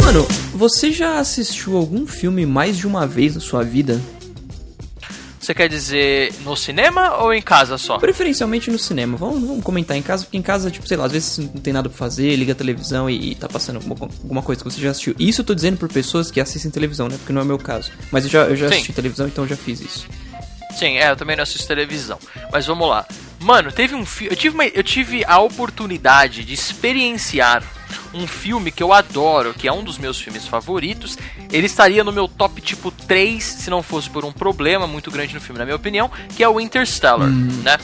Mano, você já assistiu algum filme mais de uma vez na sua vida? Você quer dizer no cinema ou em casa só? Preferencialmente no cinema. Vamos, vamos comentar em casa, porque em casa, tipo, sei lá, às vezes não tem nada pra fazer, liga a televisão e, e tá passando alguma, alguma, coisa que você já assistiu. Isso eu tô dizendo por pessoas que assistem televisão, né? Porque não é o meu caso. Mas eu já, eu já assisti televisão, então eu já fiz isso. Sim, é, eu também não assisto televisão. Mas vamos lá. Mano, teve um filme. Eu, tive uma... eu tive a oportunidade de experienciar um filme que eu adoro, que é um dos meus filmes favoritos. Ele estaria no meu top tipo 3, se não fosse por um problema muito grande no filme, na minha opinião, que é o Interstellar, hum. né?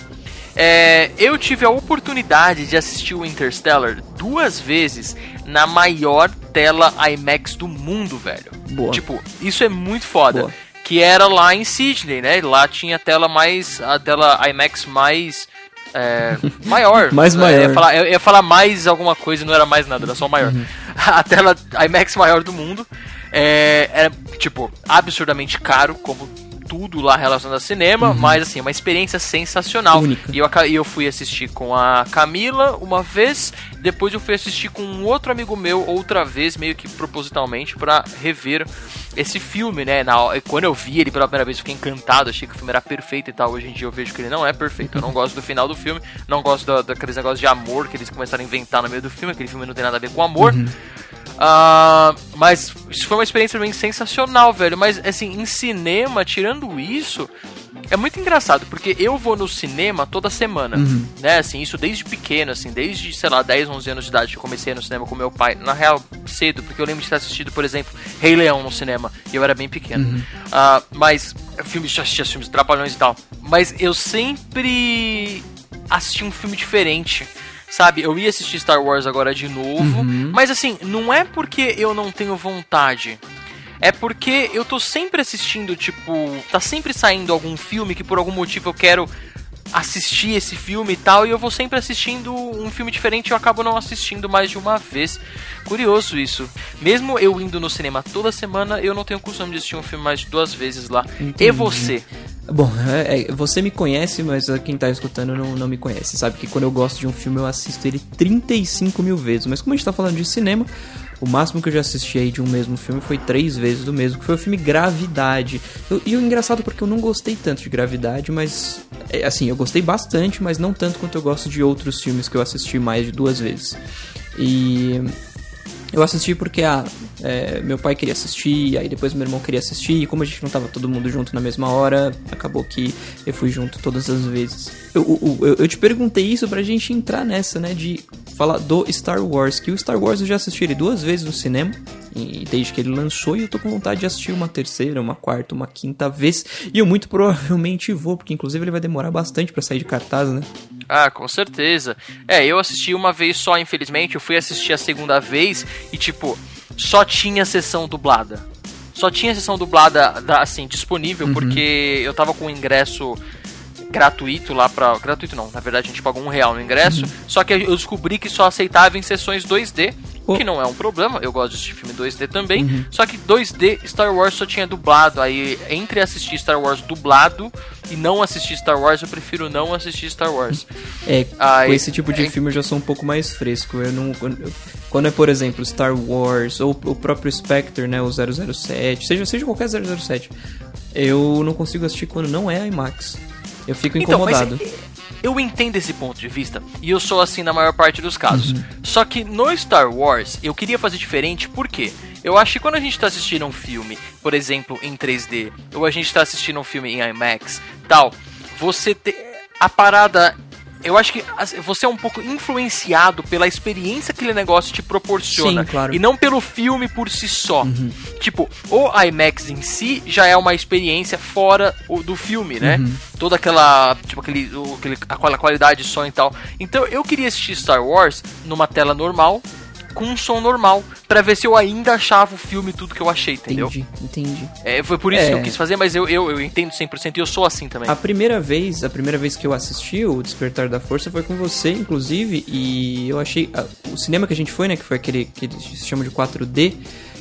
É, eu tive a oportunidade de assistir o Interstellar duas vezes na maior tela IMAX do mundo, velho. Boa. Tipo, isso é muito foda. Boa. Que era lá em Sydney, né? Lá tinha a tela mais. a tela IMAX mais é, maior. mais maior. Eu ia, falar, eu ia, falar, mais alguma coisa, não era mais nada, era só maior. Uhum. A tela IMAX maior do mundo. É, era, tipo, absurdamente caro, como tudo lá relacionado a cinema, uhum. mas assim, uma experiência sensacional. Única. E eu, eu fui assistir com a Camila uma vez, depois eu fui assistir com um outro amigo meu outra vez, meio que propositalmente, para rever esse filme, né? Na, quando eu vi ele pela primeira vez, eu fiquei encantado, achei que o filme era perfeito e tal. Hoje em dia eu vejo que ele não é perfeito. Eu não gosto do final do filme, não gosto da, daqueles negócios de amor que eles começaram a inventar no meio do filme. Aquele filme não tem nada a ver com amor. Uhum. Uh, mas isso foi uma experiência bem sensacional, velho. Mas assim, em cinema, tirando isso, é muito engraçado, porque eu vou no cinema toda semana, uhum. né? Assim, isso desde pequeno, assim, desde, sei lá, 10, 11 anos de idade que comecei no cinema com meu pai. Na real, cedo, porque eu lembro de ter assistido, por exemplo, Rei Leão no cinema, e eu era bem pequeno. Uhum. Uh, mas, filmes, já assistia filmes Trapalhões e tal. Mas eu sempre assisti um filme diferente. Sabe, eu ia assistir Star Wars agora de novo, uhum. mas assim, não é porque eu não tenho vontade. É porque eu tô sempre assistindo, tipo, tá sempre saindo algum filme que por algum motivo eu quero assistir esse filme e tal, e eu vou sempre assistindo um filme diferente e eu acabo não assistindo mais de uma vez. Curioso isso. Mesmo eu indo no cinema toda semana, eu não tenho costume de assistir um filme mais de duas vezes lá. Entendi. E você? Bom, é, é, você me conhece, mas quem tá escutando não, não me conhece. Sabe que quando eu gosto de um filme eu assisto ele 35 mil vezes. Mas como a gente tá falando de cinema, o máximo que eu já assisti aí de um mesmo filme foi três vezes do mesmo, que foi o filme Gravidade. Eu, e o engraçado porque eu não gostei tanto de Gravidade, mas. É, assim, eu gostei bastante, mas não tanto quanto eu gosto de outros filmes que eu assisti mais de duas vezes. E. Eu assisti porque ah, é, meu pai queria assistir, aí depois meu irmão queria assistir, e como a gente não tava todo mundo junto na mesma hora, acabou que eu fui junto todas as vezes. Eu, eu, eu te perguntei isso pra gente entrar nessa, né, de falar do Star Wars, que o Star Wars eu já assisti ele duas vezes no cinema, e desde que ele lançou, e eu tô com vontade de assistir uma terceira, uma quarta, uma quinta vez, e eu muito provavelmente vou, porque inclusive ele vai demorar bastante para sair de cartaz, né? Ah, com certeza. É, eu assisti uma vez só, infelizmente, eu fui assistir a segunda vez e tipo, só tinha sessão dublada. Só tinha sessão dublada assim disponível uhum. porque eu tava com o ingresso gratuito lá pra. Gratuito não, na verdade a gente pagou um real no ingresso. Uhum. Só que eu descobri que só aceitava em sessões 2D. Oh. Que não é um problema, eu gosto de assistir filme 2D também. Uhum. Só que 2D Star Wars só tinha dublado. Aí, entre assistir Star Wars dublado e não assistir Star Wars, eu prefiro não assistir Star Wars. É, Aí, com esse tipo de é... filme eu já sou um pouco mais fresco. Eu não. Quando é, por exemplo, Star Wars ou o próprio Spectre, né, o 007, seja, seja qualquer 007, eu não consigo assistir quando não é IMAX. Eu fico então, incomodado. Então, eu entendo esse ponto de vista e eu sou assim na maior parte dos casos. Uhum. Só que no Star Wars eu queria fazer diferente porque eu acho que quando a gente está assistindo um filme, por exemplo, em 3D, ou a gente está assistindo um filme em IMAX, tal, você ter a parada eu acho que você é um pouco influenciado pela experiência que aquele negócio te proporciona. Sim, claro. E não pelo filme por si só. Uhum. Tipo, o IMAX em si já é uma experiência fora do filme, né? Uhum. Toda aquela. Tipo, aquele, aquele, aquela qualidade de som e tal. Então eu queria assistir Star Wars numa tela normal, com um som normal para ver se eu ainda achava o filme tudo que eu achei, entendeu? Entendi, entendi. É, foi por isso é... que eu quis fazer, mas eu, eu, eu entendo 100% e eu sou assim também. A primeira vez, a primeira vez que eu assisti o Despertar da Força foi com você, inclusive, e eu achei... o cinema que a gente foi, né, que foi aquele que eles chamam de 4D,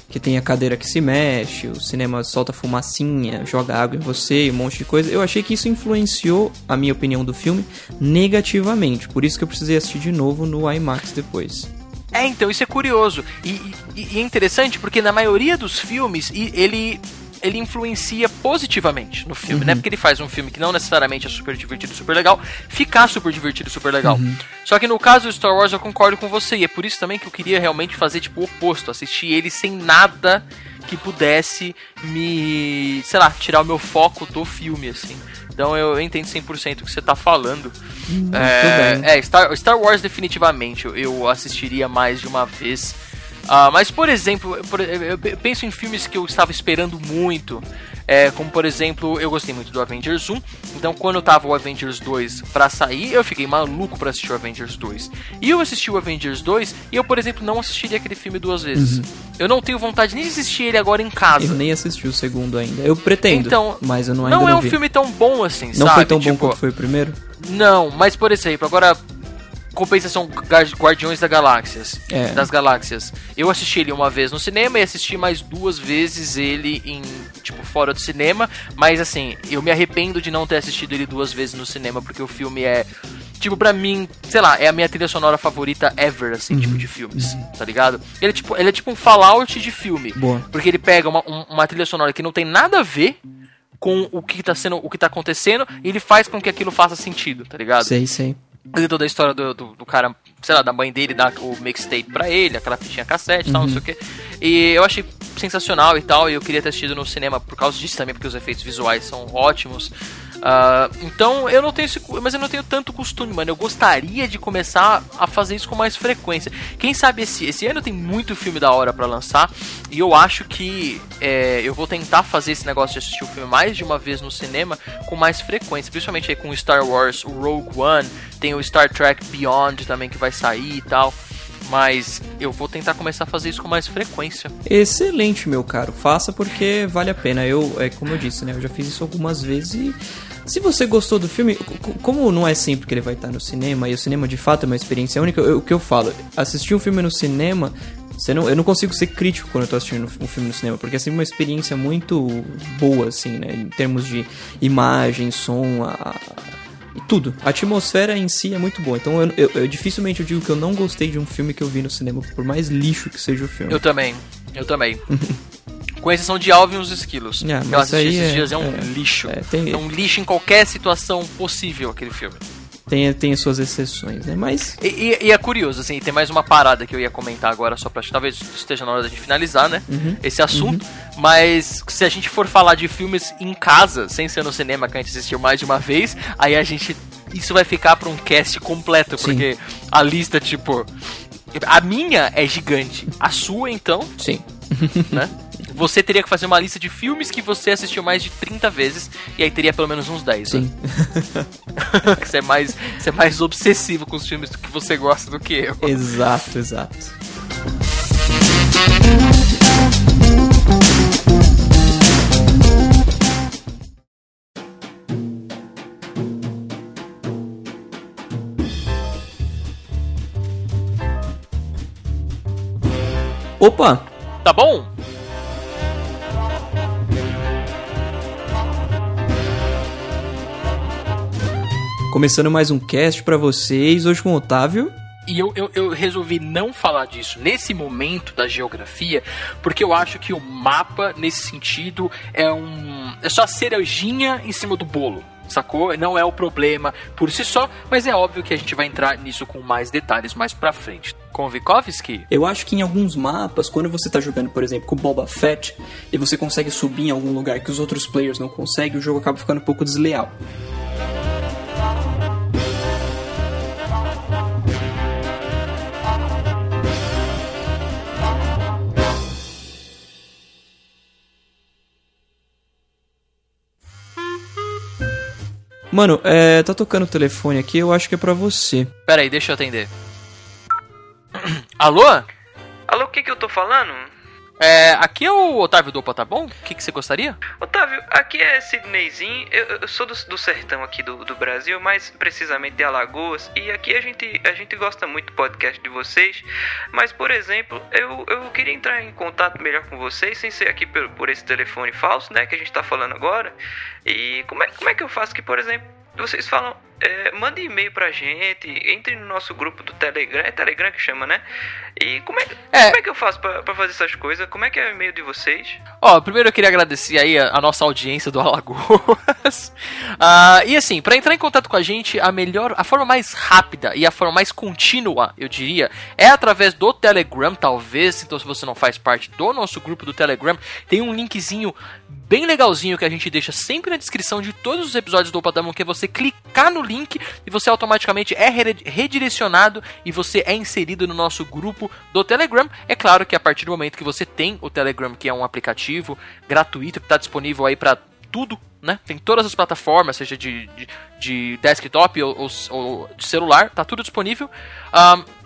que tem a cadeira que se mexe, o cinema solta fumacinha, joga água em você, um monte de coisa. Eu achei que isso influenciou a minha opinião do filme negativamente. Por isso que eu precisei assistir de novo no IMAX depois. É, então, isso é curioso. E, e, e é interessante porque na maioria dos filmes ele ele influencia positivamente no filme, né? uhum. né? Porque ele faz um filme que não necessariamente é super divertido, super legal, ficar super divertido, super legal. Uhum. Só que no caso do Star Wars eu concordo com você, e é por isso também que eu queria realmente fazer tipo o oposto, assistir ele sem nada que pudesse me, sei lá, tirar o meu foco do filme, assim. Então eu entendo 100% o que você tá falando. Hum, é, é Star, Star Wars definitivamente eu assistiria mais de uma vez. Uh, mas, por exemplo, eu penso em filmes que eu estava esperando muito. É, como por exemplo, eu gostei muito do Avengers 1. Então, quando tava o Avengers 2 pra sair, eu fiquei maluco pra assistir o Avengers 2. E eu assisti o Avengers 2 e eu, por exemplo, não assistiria aquele filme duas vezes. Uhum. Eu não tenho vontade nem de assistir ele agora em casa. Eu nem assisti o segundo ainda. Eu pretendo. Então, mas eu não ainda não, não é um vi. filme tão bom assim, não sabe? Não foi tão tipo, bom quanto foi o primeiro? Não, mas por exemplo, agora compensação Guardiões da Galáxias, é. das Galáxias. Eu assisti ele uma vez no cinema e assisti mais duas vezes ele em tipo fora do cinema, mas assim, eu me arrependo de não ter assistido ele duas vezes no cinema porque o filme é tipo para mim, sei lá, é a minha trilha sonora favorita ever assim, tipo, uhum. tipo de filmes, uhum. tá ligado? Ele é tipo, ele é tipo um Fallout de filme. Boa. Porque ele pega uma, um, uma trilha sonora que não tem nada a ver com o que tá sendo, o que tá acontecendo, e ele faz com que aquilo faça sentido, tá ligado? Sei, sei toda a história do, do, do, cara, sei lá, da mãe dele dar o mixtape pra ele, aquela fitinha cassete e tal, não sei o que. E eu achei sensacional e tal, e eu queria ter assistido no cinema por causa disso também, porque os efeitos visuais são ótimos. Uh, então eu não tenho esse, mas eu não tenho tanto costume, mano. Eu gostaria de começar a fazer isso com mais frequência. Quem sabe esse, esse ano tem muito filme da hora para lançar e eu acho que é, eu vou tentar fazer esse negócio de assistir o filme mais de uma vez no cinema com mais frequência, principalmente aí com Star Wars, o Rogue One, tem o Star Trek Beyond também que vai sair e tal. Mas eu vou tentar começar a fazer isso com mais frequência. Excelente, meu caro. Faça porque vale a pena. Eu, é como eu disse, né? Eu já fiz isso algumas vezes e se você gostou do filme, como não é sempre que ele vai estar no cinema, e o cinema de fato é uma experiência única, o que eu falo, assistir um filme no cinema, você não, eu não consigo ser crítico quando eu tô assistindo um filme no cinema, porque é sempre uma experiência muito boa, assim, né? Em termos de imagem, som, a, tudo. A atmosfera em si é muito boa. Então eu, eu, eu, dificilmente eu digo que eu não gostei de um filme que eu vi no cinema, por mais lixo que seja o filme. Eu também. Eu também. Com exceção de Alvin e os Esquilos. É, que eu assisti esses é, dias, é um é, lixo. É, tem... é um lixo em qualquer situação possível aquele filme. Tem, tem suas exceções, né? Mas. E, e, e, é curioso, assim, tem mais uma parada que eu ia comentar agora, só pra. Talvez esteja na hora da gente finalizar, né? Uhum, esse assunto. Uhum. Mas se a gente for falar de filmes em casa, sem ser no cinema, que a gente assistiu mais de uma vez, aí a gente. Isso vai ficar pra um cast completo, Sim. porque a lista, tipo. A minha é gigante. A sua, então. Sim. Né? você teria que fazer uma lista de filmes que você assistiu mais de 30 vezes, e aí teria pelo menos uns 10. Sim. Né? você, é mais, você é mais obsessivo com os filmes que você gosta do que eu. Exato, exato. Opa! Tá bom? Começando mais um cast para vocês, hoje com o Otávio. E eu, eu, eu, resolvi não falar disso nesse momento da geografia, porque eu acho que o mapa, nesse sentido, é um. é só a cerejinha em cima do bolo. Sacou? Não é o problema por si só, mas é óbvio que a gente vai entrar nisso com mais detalhes mais pra frente. Com Vikovski? Eu acho que em alguns mapas, quando você tá jogando, por exemplo, com Boba Fett, e você consegue subir em algum lugar que os outros players não conseguem, o jogo acaba ficando um pouco desleal. Mano, é, tá tocando o telefone aqui, eu acho que é pra você. Pera aí, deixa eu atender. Alô? Alô, o que que eu tô falando? É, aqui é o Otávio do Opa, tá bom? O que, que você gostaria? Otávio, aqui é Sidneyzinho. Eu, eu sou do, do, sertão aqui do, do, Brasil, mais precisamente de Alagoas. E aqui a gente, a gente gosta muito do podcast de vocês. Mas, por exemplo, eu, eu queria entrar em contato melhor com vocês, sem ser aqui por, por esse telefone falso, né? Que a gente tá falando agora. E como é, como é que eu faço que, por exemplo, vocês falam é, mande e-mail pra gente, entre no nosso grupo do Telegram, é Telegram que chama, né? E como é, é. Como é que eu faço pra, pra, fazer essas coisas? Como é que é o e-mail de vocês? Ó, primeiro eu queria agradecer aí a, a nossa audiência do Alagoas. uh, e assim, para entrar em contato com a gente, a melhor, a forma mais rápida e a forma mais contínua, eu diria, é através do Telegram, talvez, então se você não faz parte do nosso grupo do Telegram, tem um linkzinho bem legalzinho que a gente deixa sempre na descrição de todos os episódios do Opadamon, que é você clicar no link e você automaticamente é redirecionado e você é inserido no nosso grupo do Telegram. É claro que a partir do momento que você tem o Telegram, que é um aplicativo gratuito que está disponível aí para tudo, né? Tem todas as plataformas, seja de, de, de desktop ou, ou, ou, de celular, tá tudo disponível. Um,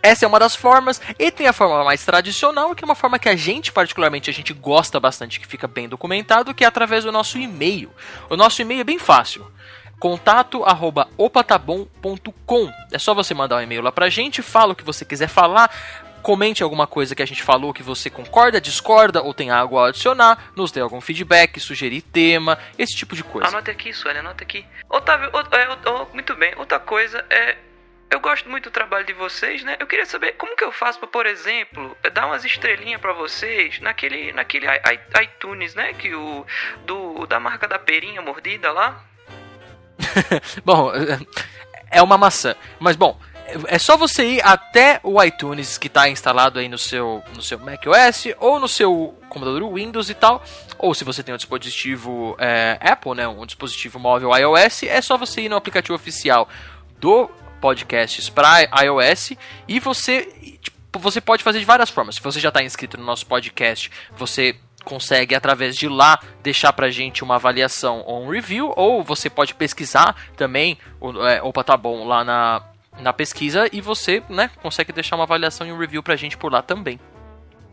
essa é uma das formas, e tem a forma mais tradicional, que é uma forma que a gente, particularmente, a gente gosta bastante, que fica bem documentado, que é através do nosso e-mail. O nosso e-mail é bem fácil contato arroba opatabom.com. É só você mandar um e-mail lá pra gente, fala o que você quiser falar, comente alguma coisa que a gente falou que você concorda, discorda ou tem algo a adicionar, nos dê algum feedback, sugerir tema, esse tipo de coisa. Anote aqui, Sueli, anota aqui. Otávio, é, muito bem, outra coisa é. Eu gosto muito do trabalho de vocês, né? Eu queria saber como que eu faço para, por exemplo, dar umas estrelinhas para vocês naquele, naquele iTunes, né? Que o do da marca da perinha mordida lá. bom, é uma maçã. Mas bom, é só você ir até o iTunes que está instalado aí no seu, no seu macOS ou no seu computador Windows e tal. Ou se você tem um dispositivo é, Apple, né, um dispositivo móvel iOS, é só você ir no aplicativo oficial do podcasts para iOS e você tipo, você pode fazer de várias formas. Se você já está inscrito no nosso podcast, você consegue através de lá deixar pra gente uma avaliação ou um review, ou você pode pesquisar também, é, opa, tá bom, lá na, na pesquisa e você, né, consegue deixar uma avaliação e um review pra gente por lá também.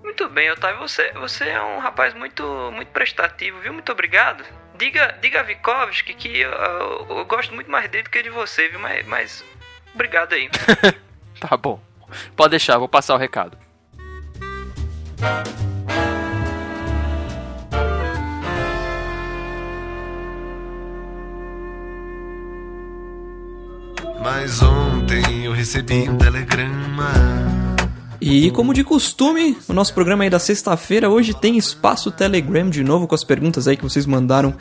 Muito bem, Otávio, você, você é um rapaz muito, muito prestativo, viu? Muito obrigado. Diga, diga a Vikovski que eu, eu, eu gosto muito mais dele do que de você, viu? Mas, mas obrigado aí. tá bom. Pode deixar, vou passar o recado. Mas ontem eu recebi um telegrama. E como de costume, o nosso programa aí da sexta-feira hoje tem espaço Telegram de novo com as perguntas aí que vocês mandaram,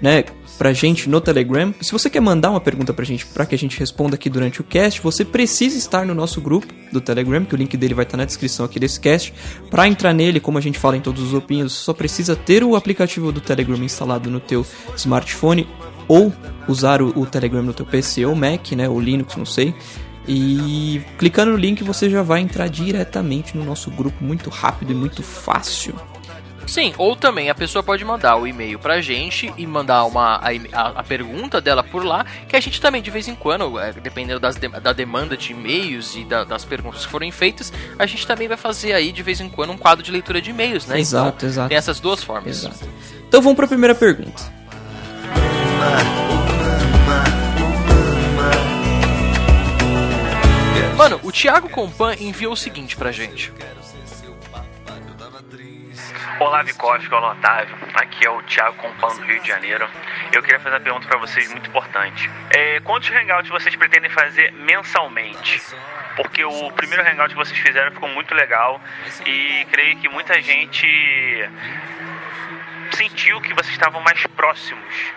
né, pra gente no Telegram. Se você quer mandar uma pergunta pra gente, para que a gente responda aqui durante o cast, você precisa estar no nosso grupo do Telegram, que o link dele vai estar na descrição aqui desse cast. Para entrar nele, como a gente fala em todos os opinhos, só precisa ter o aplicativo do Telegram instalado no teu smartphone ou usar o, o, Telegram no teu PC ou Mac, né, ou Linux, não sei. E clicando no link você já vai entrar diretamente no nosso grupo muito rápido e muito fácil. Sim, ou também a pessoa pode mandar o e-mail pra gente e mandar uma, a, a, pergunta dela por lá, que a gente também de vez em quando, é, dependendo das de, da demanda de e-mails e da, das perguntas que forem feitas, a gente também vai fazer aí de vez em quando um quadro de leitura de e-mails, né? Exato, então, exato. Tem essas duas formas. Exato. Então vamos para a primeira pergunta. Mano, o Thiago Compan enviou o seguinte pra gente. Olá, Vicoff, olá, Otávio. Aqui é o Thiago Compan do Rio de Janeiro. Eu queria fazer uma pergunta para vocês muito importante. É, quantos hangouts vocês pretendem fazer mensalmente? Porque o primeiro hangout que vocês fizeram ficou muito legal e creio que muita gente sentiu que vocês estavam mais próximos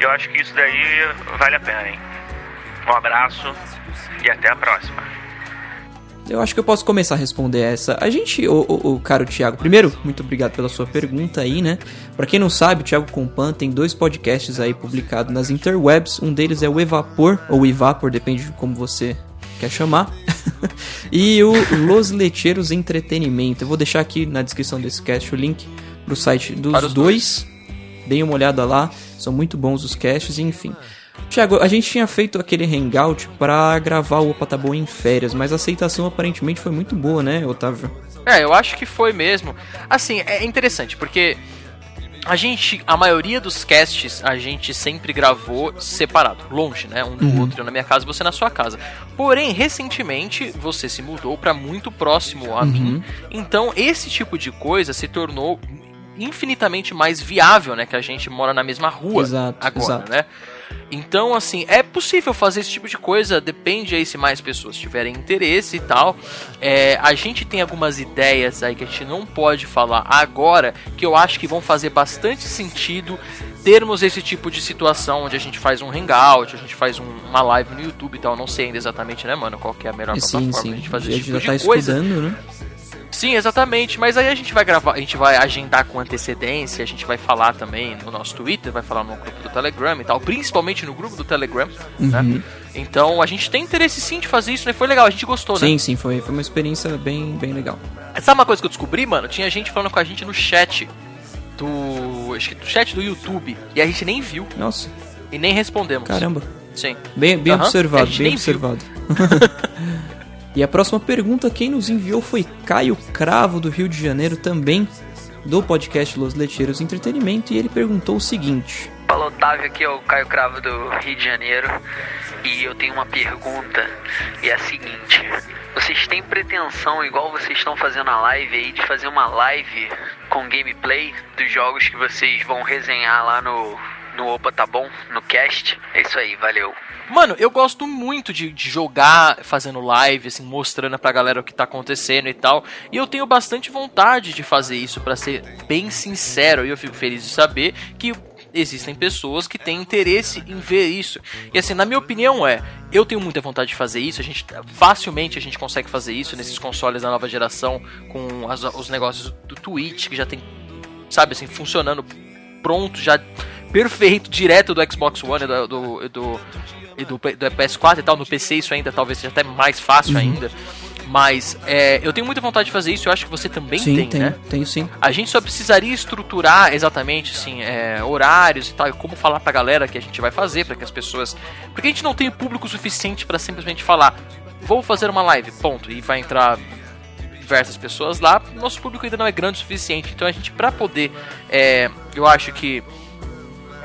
eu acho que isso daí vale a pena, hein? Um abraço e até a próxima. Eu acho que eu posso começar a responder essa. A gente, o, o, o caro Thiago, primeiro, muito obrigado pela sua pergunta aí, né? Pra quem não sabe, o Thiago Compan tem dois podcasts aí publicados nas interwebs. Um deles é o Evapor, ou Evapor, depende de como você quer chamar. e o Los Lecheiros Entretenimento. Eu vou deixar aqui na descrição desse cast o link pro site dos dois. dois. Deem uma olhada lá. São muito bons os casts, enfim. Tiago, a gente tinha feito aquele hangout para gravar o Opa Tá Bom em férias, mas a aceitação aparentemente foi muito boa, né, Otávio? É, eu acho que foi mesmo. Assim, é interessante, porque a gente, a maioria dos casts, a gente sempre gravou separado, longe, né? Um do Uhum. outro, eu na minha casa e você na sua casa. Porém, recentemente, você se mudou pra muito próximo a Uhum. mim. Então, esse tipo de coisa se tornou infinitamente mais viável, né? Que a gente mora na mesma rua Exato, agora, exato. né? Então, assim, é possível fazer esse tipo de coisa, depende aí se mais pessoas tiverem interesse e tal. É, a gente tem algumas ideias aí que a gente não pode falar agora, que eu acho que vão fazer bastante sentido termos esse tipo de situação onde a gente faz um hangout, a gente faz um- uma live no YouTube e tal. Não sei ainda exatamente, né, mano, qual que é a melhor sim, plataforma sim. pra gente fazer a esse gente tipo já tá de coisa. estudando, né? Sim, exatamente. Mas aí a gente vai gravar, a gente vai agendar com antecedência, a gente vai falar também no nosso Twitter, vai falar no grupo do Telegram e tal, principalmente no grupo do Telegram, Uhum. né? Então a gente tem interesse sim de fazer isso, né? Foi legal, a gente gostou, Sim, né? sim, foi, foi uma experiência bem, bem legal. Sabe uma coisa que eu descobri, mano? Tinha gente falando com a gente no chat do. Acho que do chat do YouTube. E a gente nem viu Nossa, e nem respondemos. caramba. Sim. Bem, bem a observado, bem observado. E a próxima pergunta, quem nos enviou foi Caio Cravo, do Rio de Janeiro, também do podcast Los Lecheiros Entretenimento, e ele perguntou o seguinte: Fala Otávio, aqui é o Caio Cravo do Rio de Janeiro e eu tenho uma pergunta e é a seguinte: vocês têm pretensão, igual vocês estão fazendo a live aí, de fazer uma live com gameplay dos jogos que vocês vão resenhar lá no, no Opa Tá Bom, no cast? É isso aí, valeu. Mano, eu gosto muito de, de jogar fazendo live, assim, mostrando pra galera o que tá acontecendo e tal. E eu tenho bastante vontade de fazer isso, pra ser bem sincero. E eu fico feliz de saber que existem pessoas que têm interesse em ver isso. E assim, na minha opinião é, eu tenho muita vontade de fazer isso. A gente facilmente a gente consegue fazer isso nesses consoles da nova geração com as- os negócios do Twitch que já tem, sabe assim, funcionando pronto, já perfeito, direto do Xbox One e do, do, do, e do, do PS4 e tal. No PC isso ainda talvez seja até mais fácil ainda. Mas é, eu tenho muita vontade de fazer isso, eu acho que você também Sim, tem, né? tenho sim. A gente só precisaria estruturar exatamente assim, é, horários e tal, e como falar pra galera que a gente vai fazer, para que as pessoas. Porque a gente não tem público suficiente pra simplesmente falar, vou fazer uma live, ponto, e vai entrar diversas pessoas lá, nosso público ainda não é grande o suficiente. Então a gente, pra poder, é, eu acho que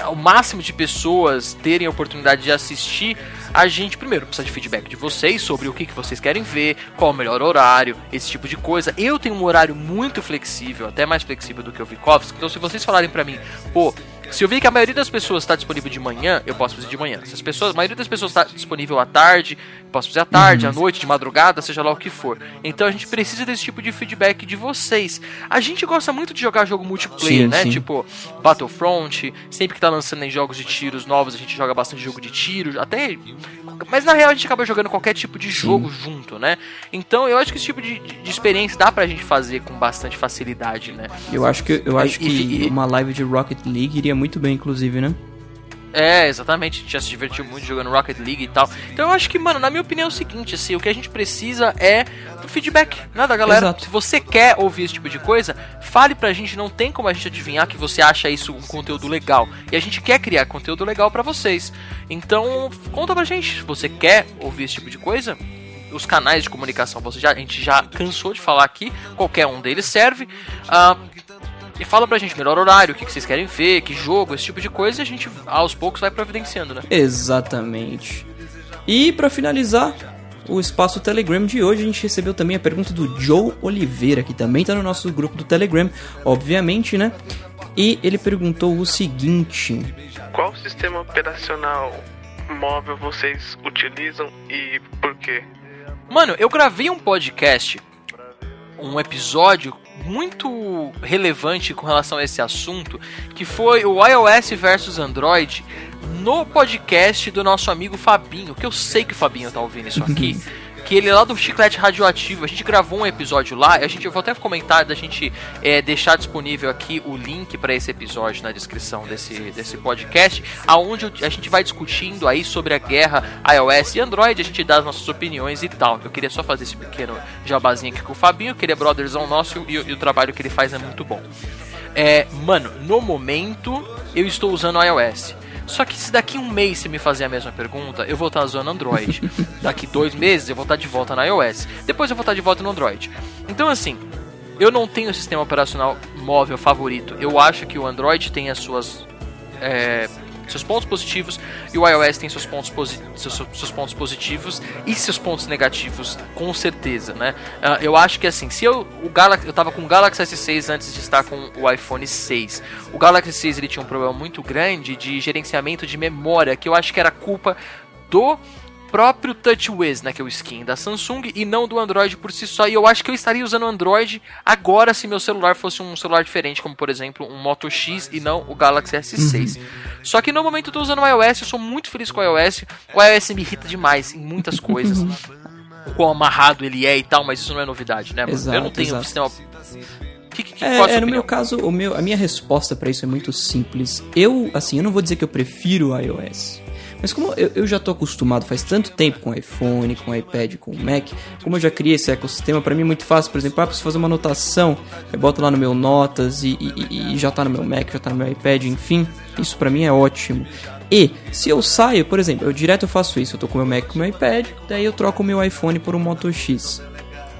o máximo de pessoas terem a oportunidade de assistir, a gente primeiro precisa de feedback de vocês sobre o que, que vocês querem ver, qual o melhor horário, esse tipo de coisa. Eu tenho um horário muito flexível, até mais flexível do que o Vikovski, então se vocês falarem pra mim, pô, se eu ver que a maioria das pessoas está disponível de manhã, eu posso fazer de manhã. Se as pessoas, a maioria das pessoas está disponível à tarde, eu posso fazer à tarde, à noite, de madrugada, seja lá o que for. Então a gente precisa desse tipo de feedback de vocês. A gente gosta muito de jogar jogo multiplayer, Sim, né? sim. Tipo, Battlefront, sempre que tá lançando em jogos de tiros novos, a gente joga bastante jogo de tiro, até. Mas na real a gente acaba jogando qualquer tipo de jogo junto, né? Então eu acho que esse tipo de, de- de experiência dá pra gente fazer com bastante facilidade, né? Eu acho que, eu acho E- que e- uma live de Rocket League iria muito bem, inclusive, né? É, exatamente. A gente já se divertiu muito jogando Rocket League e tal. Então eu acho que, mano, na minha opinião é o seguinte, assim, o que a gente precisa é do feedback, né, da galera. Exato. Se você quer ouvir esse tipo de coisa, fale pra gente, não tem como a gente adivinhar que você acha isso um conteúdo legal. E a gente quer criar conteúdo legal pra vocês. Então, conta pra gente, se você quer ouvir esse tipo de coisa, os canais de comunicação, você já, a gente já cansou de falar aqui, qualquer um deles serve. Ah, e fala pra gente melhor horário, o que, que vocês querem ver, que jogo, esse tipo de coisa, e a gente aos poucos vai providenciando, né? Exatamente. E pra finalizar o espaço Telegram de hoje, a gente recebeu também a pergunta do Joe Oliveira, que também tá no nosso grupo do Telegram, obviamente, né? E ele perguntou o seguinte: Qual sistema operacional móvel vocês utilizam e por quê? Mano, eu gravei um podcast, um episódio muito relevante com relação a esse assunto, que foi o iOS versus Android no podcast do nosso amigo Fabinho, que eu sei que o Fabinho tá ouvindo isso aqui. Que ele é lá do Chiclete Radioativo, a gente gravou um episódio lá, a gente, eu vou até comentar da gente é, deixar disponível aqui o link para esse episódio na descrição desse, desse podcast, aonde a gente vai discutindo aí sobre a guerra iOS e Android, a gente dá as nossas opiniões e tal. Eu queria só fazer esse pequeno jabazinho aqui com o Fabinho, que ele é brotherzão nosso e, e o trabalho que ele faz é muito bom. É, mano, no momento eu estou usando iOS. Só que se daqui um mês você me fazer a mesma pergunta, eu vou estar usando Android. daqui dois meses eu vou estar de volta na iOS. Depois eu vou estar de volta no Android. Então assim, eu não tenho sistema operacional móvel favorito. Eu acho que o Android tem as suas é, seus pontos positivos e o iOS tem seus pontos, seus, seus, pontos positivos e seus pontos negativos, com certeza, né? Uh, eu acho que assim, se eu o Galaxy, eu tava com o Galaxy S6 antes de estar com o iPhone 6. O Galaxy 6 ele tinha um problema muito grande de gerenciamento de memória, que eu acho que era culpa do próprio TouchWiz, né, que é o skin da Samsung, e não do Android por si só. E eu acho que eu estaria usando o Android agora se meu celular fosse um celular diferente, como por exemplo um Moto X e não o Galaxy S6. Uhum. Só que no momento eu estou usando o iOS, eu sou muito feliz com o iOS. O iOS me irrita demais em muitas coisas. o quão amarrado ele é e tal, mas isso não é novidade, né? Exato, eu não tenho exato. sistema que, que, é, é no meu caso, o meu, a minha resposta para isso é muito simples. Eu, assim, eu não vou dizer que eu prefiro o iOS. Mas como eu, eu já tô acostumado faz tanto tempo com iPhone, com iPad, com Mac, como eu já criei esse ecossistema, para mim é muito fácil. Por exemplo, ah, preciso fazer uma anotação, eu boto lá no meu Notas e, e, e já tá no meu Mac, já tá no meu iPad, enfim. Isso para mim é ótimo. E se eu saio, por exemplo, eu direto eu faço isso, eu tô com meu Mac com meu iPad, daí eu troco o meu iPhone por um Moto X.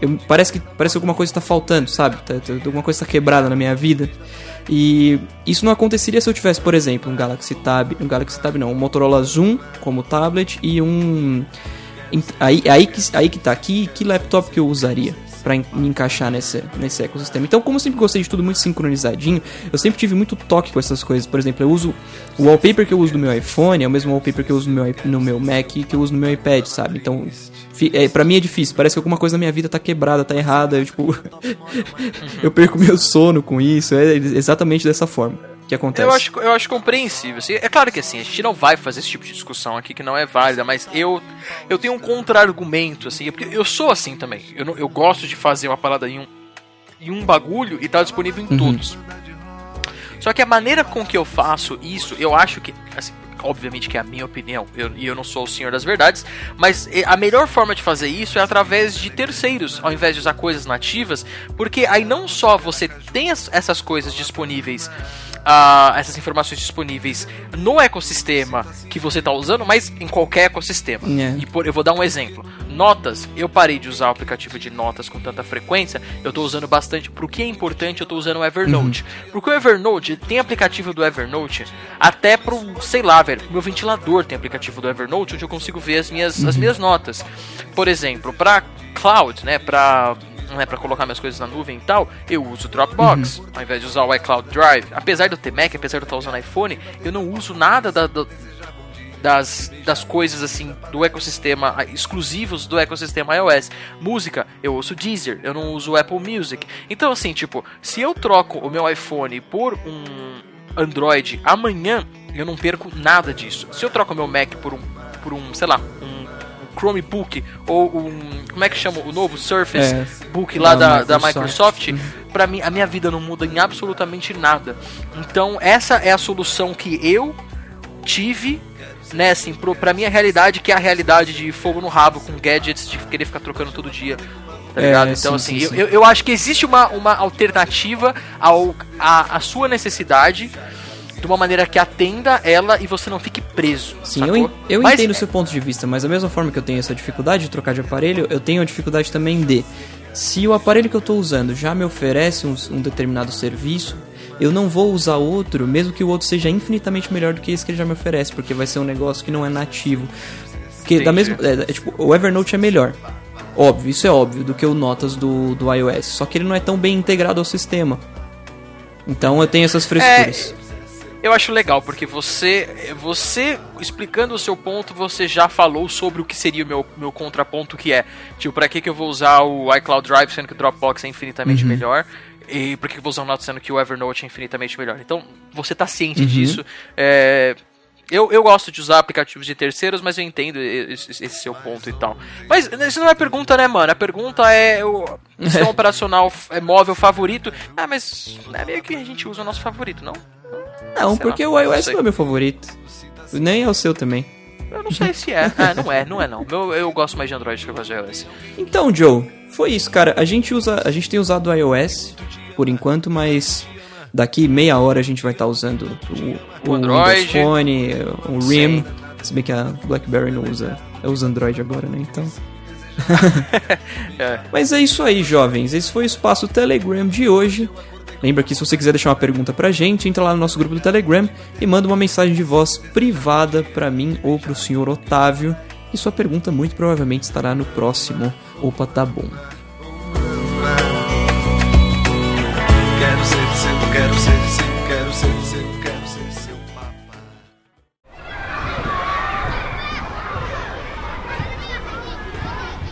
Eu, parece que parece que alguma coisa está faltando, sabe? Tá, tá, alguma coisa está quebrada na minha vida. E isso não aconteceria se eu tivesse, por exemplo, um Galaxy Tab, um Galaxy Tab não, um Motorola Zoom como tablet e um aí aí que aí que tá aqui, que laptop que eu usaria para me encaixar nesse, nesse ecossistema. Então, como eu sempre gostei de tudo muito sincronizadinho, eu sempre tive muito toque com essas coisas. Por exemplo, eu uso o wallpaper que eu uso no meu iPhone, é o mesmo wallpaper que eu uso no meu, no meu Mac que eu uso no meu iPad, sabe? Então, é, pra mim é difícil. Parece que alguma coisa na minha vida tá quebrada, tá errada. Eu, tipo, eu perco meu sono com isso. É exatamente dessa forma que acontece. Eu acho, eu acho compreensível. Assim, é claro que assim, a gente não vai fazer esse tipo de discussão aqui que não é válida, mas eu, eu tenho um contra-argumento, assim, porque eu sou assim também. Eu, não, eu gosto de fazer uma parada em um, em um bagulho e tá disponível em uhum. todos. Só que a maneira com que eu faço isso, eu acho que. Assim, obviamente que é a minha opinião, eu, e eu não sou o senhor das verdades, mas a melhor forma de fazer isso é através de terceiros, ao invés de usar coisas nativas, porque aí não só você tem as, essas coisas disponíveis uh, essas informações disponíveis no ecossistema que você está usando, mas em qualquer ecossistema. Yeah. E por, eu vou dar um exemplo. Notas, eu parei de usar o aplicativo de notas com tanta frequência, eu estou usando bastante. Pro que é importante, eu estou usando o Evernote. Uhum. Porque o Evernote tem aplicativo do Evernote até pro, sei lá, velho, meu ventilador tem aplicativo do Evernote onde eu consigo ver as minhas, uhum. as minhas notas. Por exemplo, para cloud, né, para não é para colocar minhas coisas na nuvem e tal, eu uso o Dropbox, uhum. ao invés de usar o iCloud Drive. Apesar de eu ter Mac, apesar de eu estar usando iPhone, eu não uso nada da, da, das, das coisas assim do ecossistema exclusivos do ecossistema iOS. Música, eu uso Deezer, eu não uso Apple Music. Então assim, tipo, se eu troco o meu iPhone por um Android amanhã, eu não perco nada disso. Se eu troco o meu Mac por um por um, sei lá, um Chromebook ou um. Como é que chama? O novo Surface é, Book lá da, da Microsoft, da Microsoft para mim, a minha vida não muda em absolutamente nada. Então, essa é a solução que eu tive né, assim, pro, pra minha realidade, que é a realidade de fogo no rabo, com gadgets, de querer ficar trocando todo dia, tá ligado? É, então, sim, assim, sim, eu, sim. eu, acho que existe uma, uma alternativa ao, a, a sua necessidade de uma maneira que atenda ela e você não fique preso. Sim, sacou? eu, eu mas, entendo o seu ponto de vista, mas da mesma forma que eu tenho essa dificuldade de trocar de aparelho, eu tenho a dificuldade também de. Se o aparelho que eu estou usando já me oferece um, um, determinado serviço, eu não vou usar outro, mesmo que o outro seja infinitamente melhor do que esse que ele já me oferece, porque vai ser um negócio que não é nativo. Porque da mesma, é, é, tipo, o Evernote é melhor. Óbvio, isso é óbvio, do que o Notas do, do iOS. Só que ele não é tão bem integrado ao sistema. Então eu tenho essas frescuras. É, eu acho legal, porque você, você explicando o seu ponto, você já falou sobre o que seria o meu, meu contraponto, que é, tipo, pra que, que eu vou usar o iCloud Drive sendo que o Dropbox é infinitamente uhum. melhor? E por que, eu vou usar o Note sendo que o Evernote é infinitamente melhor? Então, você tá ciente uhum. disso. É, eu, eu gosto de usar aplicativos de terceiros, mas eu entendo esse, esse, seu ponto e tal. Mas isso não é pergunta, né, mano? A pergunta é o sistema operacional é móvel favorito. Ah, mas é meio que a gente usa o nosso favorito, não? Não, sei porque lá, o iOS não, não é meu favorito. Nem é o seu também. Eu não sei se é. Ah, não é, não é não. Eu, eu gosto mais de Android que eu gosto de iOS. Então, Joe, foi isso, cara. A gente usa, a gente tem usado o iOS por enquanto, mas daqui meia hora a gente vai estar tá usando o, o, o Android, iPhone, o RIM. Se bem que a BlackBerry não usa, é usa Android agora, né? Então. é. Mas é isso aí, jovens. Esse foi o Espaço Telegram de hoje. Lembra que se você quiser deixar uma pergunta pra gente, entra lá no nosso grupo do Telegram e manda uma mensagem de voz privada para mim ou pro senhor Otávio. E sua pergunta muito provavelmente estará no próximo Opa Tá Bom. Quero ser seu, quero ser seu, quero ser seu, quero ser seu papai.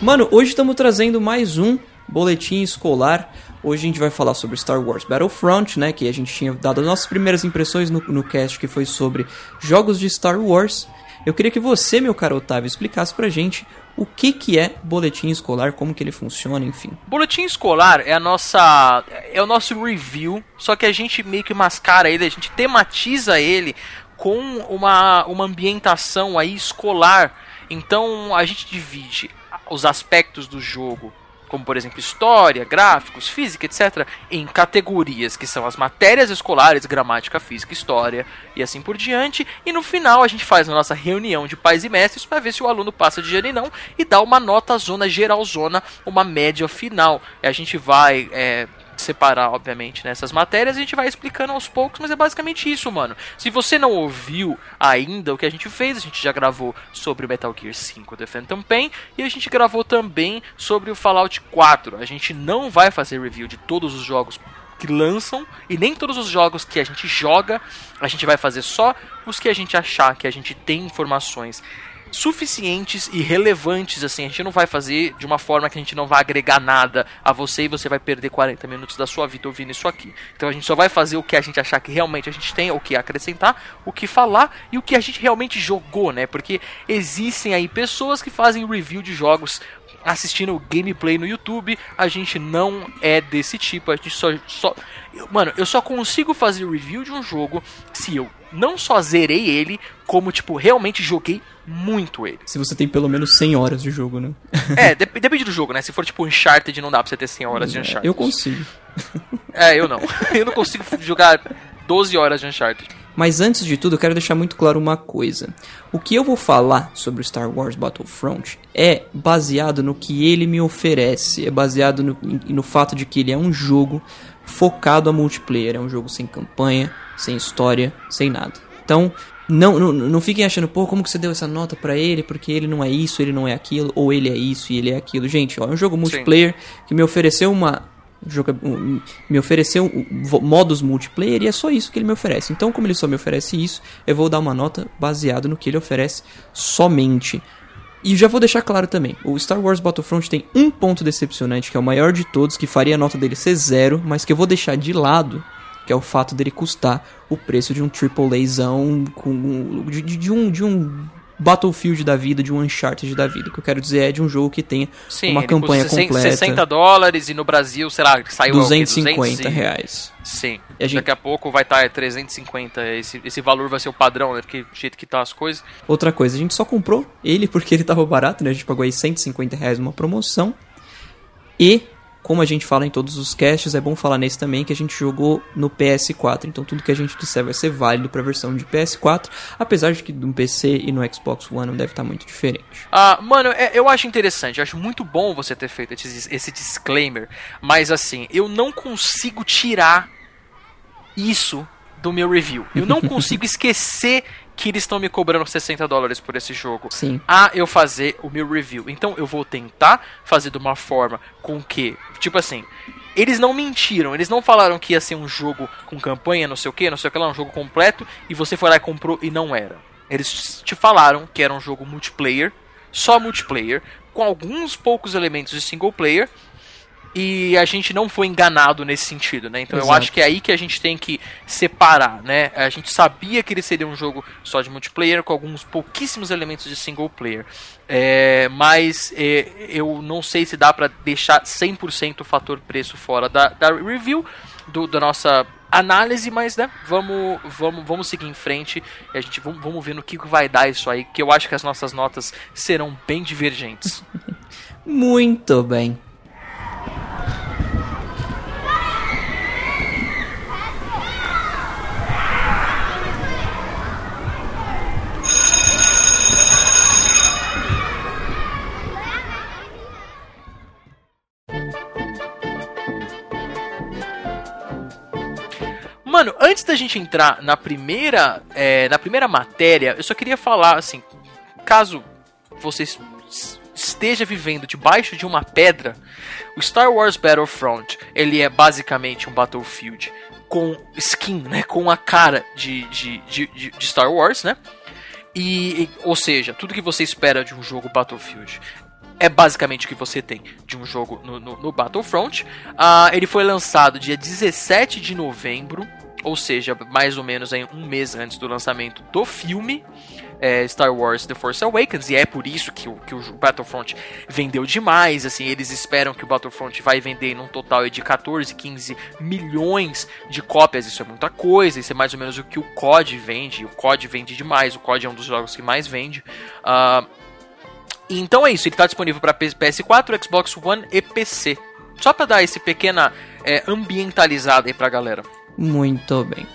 Mano, hoje estamos trazendo mais um boletim escolar Hoje a gente vai falar sobre Star Wars Battlefront, né? Que a gente tinha dado as nossas primeiras impressões no, no cast que foi sobre jogos de Star Wars. Eu queria que você, meu caro Otávio, explicasse pra gente o que, que é boletim escolar, como que ele funciona, enfim. Boletim escolar é a nossa é o nosso review, só que a gente meio que mascara ele, a gente tematiza ele com uma, uma ambientação aí escolar. Então a gente divide os aspectos do jogo como por exemplo história, gráficos, física, etc., em categorias que são as matérias escolares, gramática, física, história e assim por diante. E no final a gente faz a nossa reunião de pais e mestres para ver se o aluno passa de ano e não e dá uma nota zona geral zona, uma média final. E a gente vai é, separar, obviamente, nessas matérias, a gente vai explicando aos poucos, mas é basicamente isso, mano. Se você não ouviu ainda o que a gente fez, a gente já gravou sobre o Metal Gear 5 The Phantom Pain e a gente gravou também sobre o Fallout 4. A gente não vai fazer review de todos os jogos que lançam e nem todos os jogos que a gente joga, a gente vai fazer só os que a gente achar que a gente tem informações suficientes e relevantes, assim, a gente não vai fazer de uma forma que a gente não vai agregar nada a você e você vai perder 40 minutos da sua vida ouvindo isso aqui. Então a gente só vai fazer o que a gente achar que realmente a gente tem, o que acrescentar, o que falar e o que a gente realmente jogou, né? Porque existem aí pessoas que fazem review de jogos assistindo gameplay no YouTube, a gente não é desse tipo, a gente só, só Mano, eu só consigo fazer review de um jogo se eu não só zerei ele, como, tipo, realmente joguei muito ele. Se você tem pelo menos 100 horas de jogo, né? é, dep depende do jogo, né? Se for, tipo, Uncharted, não dá pra você ter 100 horas de é, Uncharted. Eu consigo. é, eu não. eu não consigo jogar 12 horas de Uncharted. Mas antes de tudo, eu quero deixar muito claro uma coisa. O que eu vou falar sobre Star Wars Battlefront é baseado no que ele me oferece, é baseado no, no fato de que ele é um jogo focado a multiplayer, é um jogo sem campanha, sem história, sem nada. Então, não, não, não fiquem achando, pô, como que você deu essa nota para ele, porque ele não é isso, ele não é aquilo, ou ele é isso e ele é aquilo. Gente, ó, é um jogo multiplayer Sim. que me ofereceu uma me ofereceu modos multiplayer e é só isso que ele me oferece. Então, como ele só me oferece isso, eu vou dar uma nota baseado no que ele oferece somente. E já vou deixar claro também, o Star Wars Battlefront tem um ponto decepcionante, que é o maior de todos, que faria a nota dele ser zero, mas que eu vou deixar de lado, que é o fato dele custar o preço de um AAAzão com de, de um de um Battlefield da vida, de um Uncharted da vida. O que eu quero dizer é de um jogo que tenha Sim, uma campanha completa. 60 dólares e no Brasil, sei lá, saiu 250 200 reais. Sim. Gente... Daqui a pouco vai estar tá 350. Esse, esse valor vai ser o padrão, né? Porque do jeito que tá as coisas. Outra coisa, a gente só comprou ele porque ele tava barato, né? A gente pagou aí 150 reais numa promoção. E como a gente fala em todos os casts, é bom falar nesse também que a gente jogou no PS4, então tudo que a gente disser vai ser válido para a versão de PS4, apesar de que no PC e no Xbox One deve estar tá muito diferente. Ah, mano, é, eu acho interessante, eu acho muito bom você ter feito esse, esse disclaimer, mas assim, eu não consigo tirar isso do meu review. Eu não consigo esquecer que eles estão me cobrando 60 dólares por esse jogo. Sim. A eu fazer o meu review. Então eu vou tentar fazer de uma forma com que, tipo assim, eles não mentiram, eles não falaram que ia ser um jogo com campanha, não sei o que, não sei o que lá, um jogo completo, e você foi lá e comprou e não era. Eles te falaram que era um jogo multiplayer, só multiplayer, com alguns poucos elementos de single player, e a gente não foi enganado nesse sentido, né? Então Exato. eu acho que é aí que a gente tem que separar, né? A gente sabia que ele seria um jogo só de multiplayer com alguns pouquíssimos elementos de single player, é, mas é, eu não sei se dá para deixar 100% o fator preço fora da, da review do, da nossa análise, mas né, vamos, vamos, vamos seguir em frente e a gente vamos, vamos ver no que vai dar isso aí, que eu acho que as nossas notas serão bem divergentes. Muito bem. Mano, antes da gente entrar na primeira, é, na primeira matéria, eu só queria falar, assim, caso vocês esteja vivendo debaixo de uma pedra, o Star Wars Battlefront ele é basicamente um Battlefield com skin, né, com a cara de, de, de, de Star Wars, né? E, ou seja, tudo que você espera de um jogo Battlefield é basicamente o que você tem de um jogo no, no, no Battlefront. Uh, ele foi lançado dia 17 de novembro, ou seja, mais ou menos aí um mês antes do lançamento do filme é, Star Wars The Force Awakens, e é por isso que o, que o Battlefront vendeu demais, assim, eles esperam que o Battlefront vai vender num total de 14, 15 milhões de cópias, isso é muita coisa, isso é mais ou menos o que o COD vende, o COD vende demais, o COD é um dos jogos que mais vende. Uh, então é isso, ele está disponível para PS4, Xbox One e PC. Só para dar esse pequena é, ambientalizada aí pra galera. Muito bem.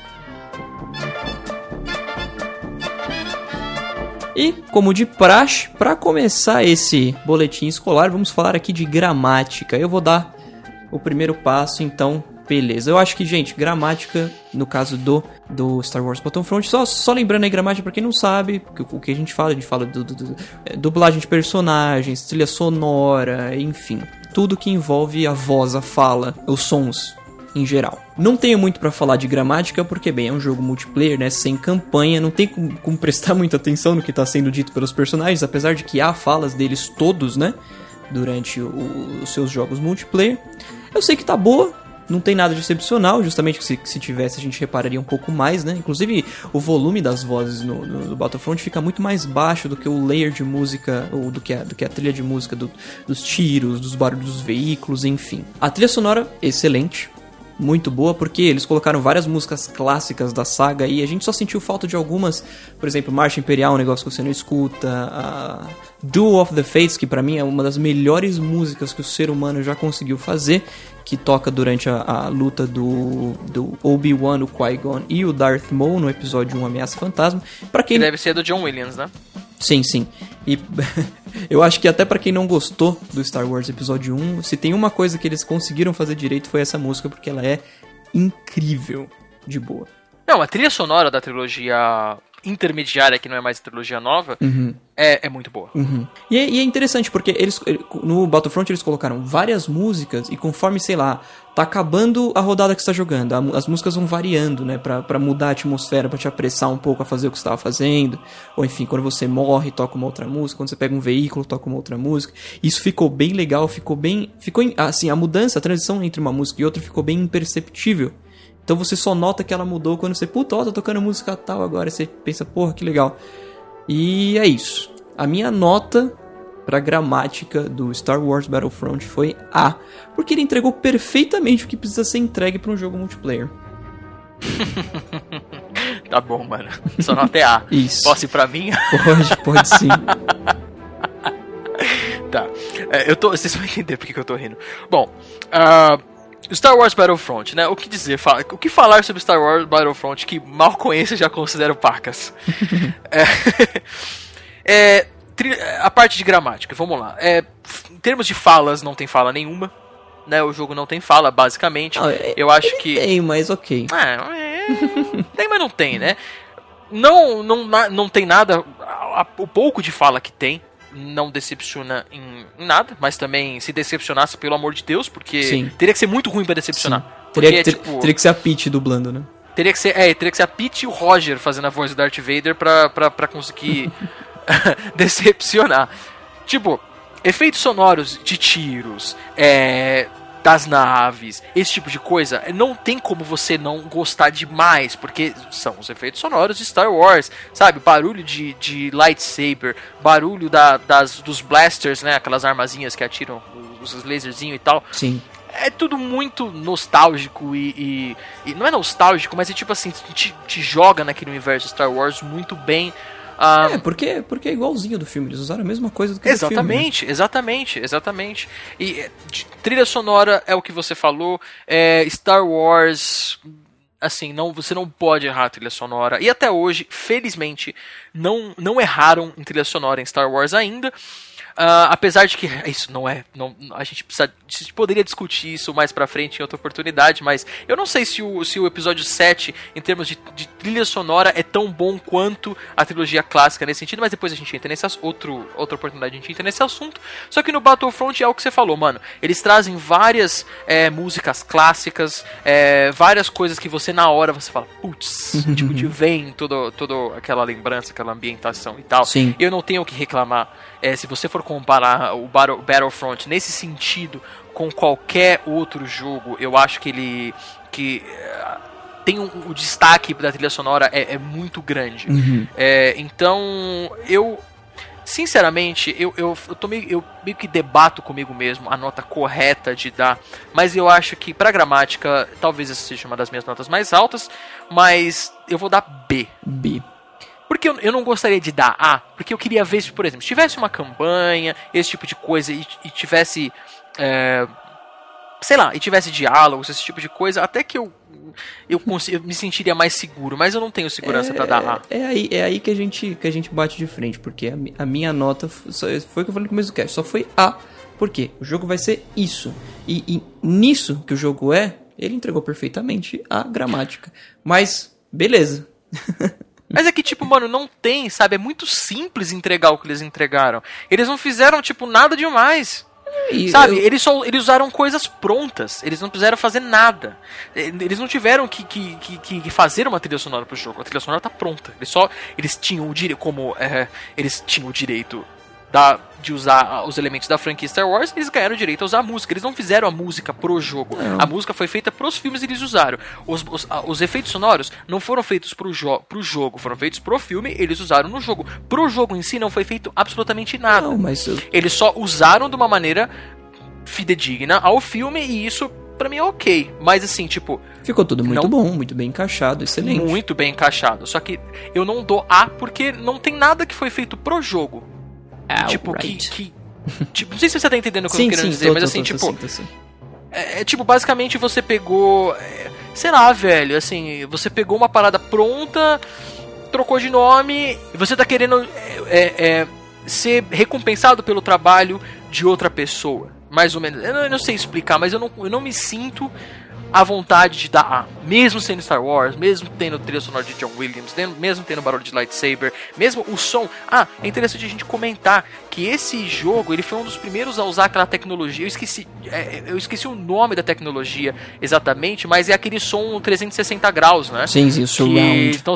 E, como de praxe, para começar esse boletim escolar, vamos falar aqui de gramática. Eu vou dar o primeiro passo, então, beleza. Eu acho que, gente, gramática, no caso do, do Star Wars Battlefront, só, só lembrando aí gramática para quem não sabe, o que a gente fala, a gente fala do, do, do é, dublagem de personagens, trilha sonora, enfim. Tudo que envolve a voz, a fala, os sons em geral. Não tenho muito para falar de gramática, porque, bem, é um jogo multiplayer, né? Sem campanha, não tem como, como prestar muita atenção no que está sendo dito pelos personagens, apesar de que há falas deles todos, né? Durante o, os seus jogos multiplayer. Eu sei que tá boa, não tem nada de excepcional, justamente se, se, tivesse a gente repararia um pouco mais, né? Inclusive, o volume das vozes no, no, no, Battlefront fica muito mais baixo do que o layer de música, ou do que a, do que a trilha de música do, dos tiros, dos barulhos dos veículos, enfim. A trilha sonora, excelente muito boa, porque eles colocaram várias músicas clássicas da saga e a gente só sentiu falta de algumas, por exemplo, Marcha Imperial, um negócio que você não escuta, a Duel of the Fates, que para mim é uma das melhores músicas que o ser humano já conseguiu fazer, que toca durante a, a luta do, do Obi-Wan, o Qui-Gon e o Darth Maul no episódio 1 Ameaça Fantasma. Para quem que deve ser do John Williams, né? Sim, sim. E eu acho que até para quem não gostou do Star Wars Episódio 1, se tem uma coisa que eles conseguiram fazer direito foi essa música, porque ela é incrível de boa. Não, a trilha sonora da trilogia intermediária, que não é mais trilogia nova, uhum. é, é muito boa. Uhum. E, é, e, é, interessante, porque eles no Battlefront eles colocaram várias músicas e conforme, sei lá, tá acabando a rodada que está jogando, a, as músicas vão variando, né, pra, pra mudar a atmosfera, pra te apressar um pouco a fazer o que você estava fazendo. Ou enfim, quando você morre, toca uma outra música, quando você pega um veículo, toca uma outra música. Isso ficou bem legal, ficou bem. Ficou assim, a mudança, a transição entre uma música e outra ficou bem imperceptível. Então você só nota que ela mudou quando você, puta, ó, tá tocando música tal agora. Você pensa, porra, que legal. E é isso. A minha nota pra gramática do Star Wars Battlefront foi A, porque ele entregou perfeitamente o que precisa ser entregue para um jogo multiplayer. tá bom, mano. Só nota é A. Isso. Posso ir pra mim? Pode, pode sim. tá. É, eu tô. Vocês vão entender porque que eu tô rindo. Bom, uh, Star Wars Battlefront, né? O que dizer? O que falar sobre Star Wars Battlefront que mal conheço e já considero pacas? é, é, a parte de gramática, vamos lá. É, em termos de falas, não tem fala nenhuma. Né, o jogo não tem fala, basicamente. Ah, eu acho que. Tem, mas ok. É, é, tem, mas não tem, né? Não, não, não tem nada. O pouco de fala que tem não decepciona em, em, nada, mas também se decepcionasse, pelo amor de Deus, porque Sim. teria que ser muito ruim para decepcionar. Teria, porque, ter, tipo, teria que ser a Peach dublando, né? Teria que ser, é, teria que ser a Peach e o Roger fazendo a voz do Darth Vader pra, pra, pra conseguir decepcionar. Tipo, efeitos sonoros de tiros, é, das naves, esse tipo de coisa, não tem como você não gostar demais, porque são os efeitos sonoros de Star Wars, sabe? Barulho de, de lightsaber, barulho da, das, dos blasters, né? Aquelas armazinhas que atiram os laserzinhos e tal. Sim. É tudo muito nostálgico e, e, e, Não é nostálgico, mas é tipo assim, te, te joga naquele universo Star Wars muito bem. Ah, é, porque, porque é igualzinho do filme, eles usaram a mesma coisa do que Exatamente, filme, né? exatamente, exatamente. E eh, trilha sonora é o que você falou, é, Star Wars assim, não, você não pode errar a trilha sonora. E até hoje, felizmente, não, não erraram em trilha sonora em Star Wars ainda. Uh, apesar de que isso não é. Não, a, gente precisa, a gente poderia discutir isso mais pra frente em outra oportunidade, mas eu não sei se o, se o episódio 7, em termos de, de trilha sonora, é tão bom quanto a trilogia clássica nesse sentido, mas depois a gente entra nesse outro outra oportunidade a gente entra nesse assunto. Só que no Battlefront é o que você falou, mano. Eles trazem várias é, músicas clássicas, é, várias coisas que você na hora você fala, putz, tipo, te vem toda todo aquela lembrança, aquela ambientação e tal. Sim. Eu não tenho o que reclamar. É, se você for comparar o Battle, Battlefront nesse sentido com qualquer outro jogo, eu acho que ele que uh, tem um, o destaque da trilha sonora é, é muito grande. Uhum. É, então eu Sinceramente, eu, eu, eu, tô meio, eu meio que debato comigo mesmo a nota correta de dar, mas eu acho que pra gramática, talvez essa seja uma das minhas notas mais altas, mas eu vou dar B. B. Porque eu, eu não gostaria de dar A, porque eu queria ver se, por exemplo, tivesse uma campanha, esse tipo de coisa, e, e tivesse. É, sei lá, e tivesse diálogos, esse tipo de coisa, até que eu eu, eu me sentiria mais seguro, mas eu não tenho segurança é, para dar A. É aí, é aí que a gente que a gente bate de frente, porque a, a minha nota foi, foi o que eu falei no começo do cast, só foi A. Por quê? O jogo vai ser isso. E, e nisso que o jogo é, ele entregou perfeitamente a gramática. Mas beleza. Mas é que, tipo, mano, não tem, sabe? É muito simples entregar o que eles entregaram. Eles não fizeram, tipo, nada demais. E Sabe, eu- eles, só, eles usaram coisas prontas, eles não precisaram fazer nada. Eles não tiveram que, que, que, que fazer uma trilha sonora pro jogo, a trilha sonora tá pronta. Eles só. Eles tinham o direito. Como eh, eles tinham o direito da, de usar ah, os elementos da franquia Star Wars, eles ganharam o direito a usar a música. Eles não fizeram a música pro jogo. Não. A música foi feita pros filmes e eles usaram. Os, os, ah, os efeitos sonoros não foram feitos pro, jo pro jogo, foram feitos pro filme, eles usaram no jogo. Pro jogo em si não foi feito absolutamente nada. Não, mas eu- Eles só usaram de uma maneira fidedigna ao filme e isso pra mim é ok. Mas assim, tipo, ficou tudo muito Não- bom, muito bem encaixado, excelente. muito bem encaixado. Só que eu não dou A porque não tem nada que foi feito pro jogo. Tipo, que, que- tipo, não sei se você tá entendendo o que eu Sim, tô querendo sim, dizer, tô, mas tô, assim, tô, tipo, é, é, tipo, basicamente você pegou. é, sei lá, velho, assim, você pegou uma parada pronta, trocou de nome, e você tá querendo é, é, é, ser recompensado pelo trabalho de outra pessoa. Mais ou menos. Eu não, eu não sei explicar, mas eu não, eu não me sinto à vontade de dar A. Mesmo sendo Star Wars, mesmo tendo trilha sonora de John Williams, mesmo tendo barulho de lightsaber, mesmo o som. Ah, é interessante a gente comentar que esse jogo ele foi um dos primeiros a usar aquela tecnologia. Eu esqueci, é, eu esqueci o nome da tecnologia exatamente, mas é aquele som 360 graus, né? Sim, sim, o Que- surround. então,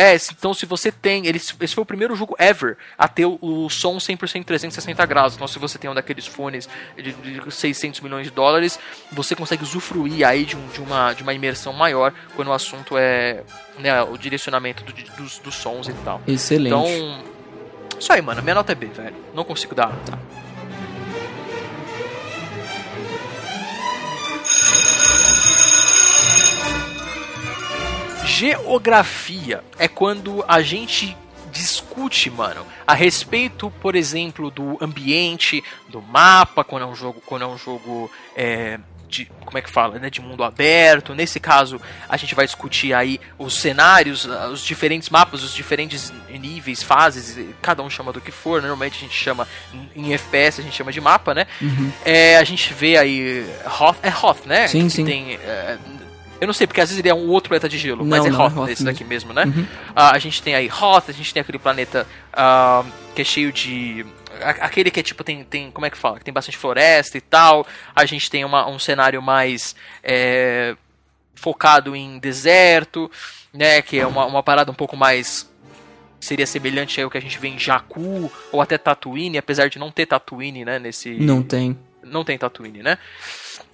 é, então se você tem. Ele, esse foi o primeiro jogo ever a ter o, o som 100% 360 graus. Então, se você tem um daqueles fones de, de 600 milhões de dólares, você consegue usufruir aí de, um- de uma, de uma imersão maior quando o assunto é né, o direcionamento do- dos, dos sons e tal. Excelente. Então. Isso aí, mano. Minha nota é B, velho. Não consigo dar. Tá. Geografia é quando a gente discute, mano, a respeito, por exemplo, do ambiente, do mapa, quando é um jogo, quando é um jogo é, de, como é que fala, né, de mundo aberto. Nesse caso, a gente vai discutir aí os cenários, ah, os diferentes mapas, os diferentes níveis, fases, cada um chama do que for. Normalmente a gente chama em FPS, a gente chama de mapa, né? É, a gente vê aí Hoth, é Hoth, né? Uhum. Sim, Que sim. Tem, é, eu não sei, porque às vezes ele é um outro planeta de gelo, mas Não, é não, é Hoth, Hoth esse daqui mesmo, né? Uhum. Ah, a gente tem aí Hoth, a gente tem aquele planeta ah, que é cheio de. Aquele que é tipo, tem, tem. Como é que fala? Que tem bastante floresta e tal. A gente tem uma- um cenário mais. é, focado em deserto, né? Que é uma, uma parada um pouco mais. Seria semelhante ao que a gente vê em Jakku ou até Tatooine, apesar de não ter Tatooine, né? Nesse, Não tem. não tem Tatooine, né?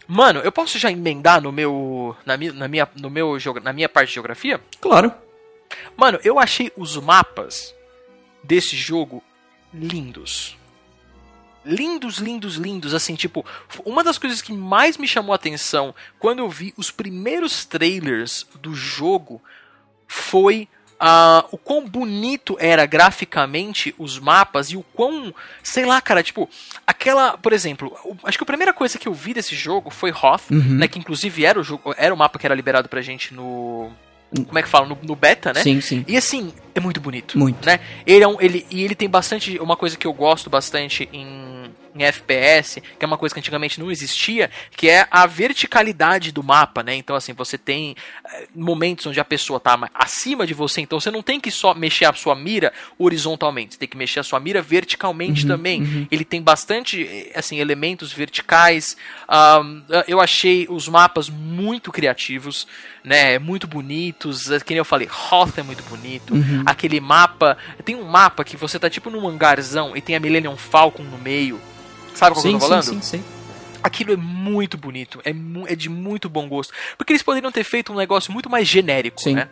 Mano, eu posso já emendar no meu na minha, na minha no meu na minha parte de geografia? Claro. Mano, eu achei os mapas desse jogo lindos. Lindos, lindos, lindos. Assim, tipo, uma das coisas que mais me chamou a atenção quando eu vi os primeiros trailers do jogo foi ah, o quão bonito era graficamente os mapas e o quão, sei lá, cara, tipo, aquela, por exemplo, o- acho que a primeira coisa que eu vi desse jogo foi Hoth, Uhum. né, que inclusive era o jogo, era o mapa que era liberado pra gente no como é que fala? No, no beta, né? Sim, sim. E assim, é muito bonito. Muito. Né? Ele é um, ele, e ele tem bastante. Uma coisa que eu gosto bastante em, em FPS, que é uma coisa que antigamente não existia, que é a verticalidade do mapa, né? Então, assim, você tem eh, momentos onde a pessoa tá ma- acima de você, então você não tem que só mexer a sua mira horizontalmente, você tem que mexer a sua mira verticalmente também. Ele tem bastante, eh, assim, elementos verticais. Ahn, eu achei os mapas muito criativos, né? Muito bonitos. eh, Que nem eu falei, Hoth é muito bonito. Aquele mapa. Tem um mapa que você tá tipo num hangarzão e tem a Millennium Falcon no meio. Sabe qual que eu Sim, tô sim, falando? sim, sim. Aquilo é muito bonito, é, mu- é de muito bom gosto. Porque eles poderiam ter feito um negócio muito mais genérico, Sim. né?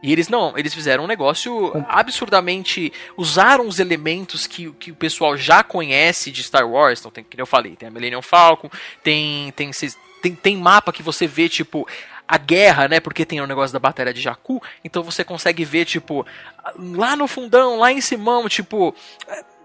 E eles não, eles fizeram um negócio absurdamente. Usaram os elementos que, que o pessoal já conhece de Star Wars. Então, tem, que eu falei, tem a Millennium Falcon, tem, tem, tem, tem mapa que você vê, tipo. A guerra, né? Porque tem o negócio da batalha de Jakku. Então você consegue ver, tipo, lá no fundão, lá em Simão, tipo.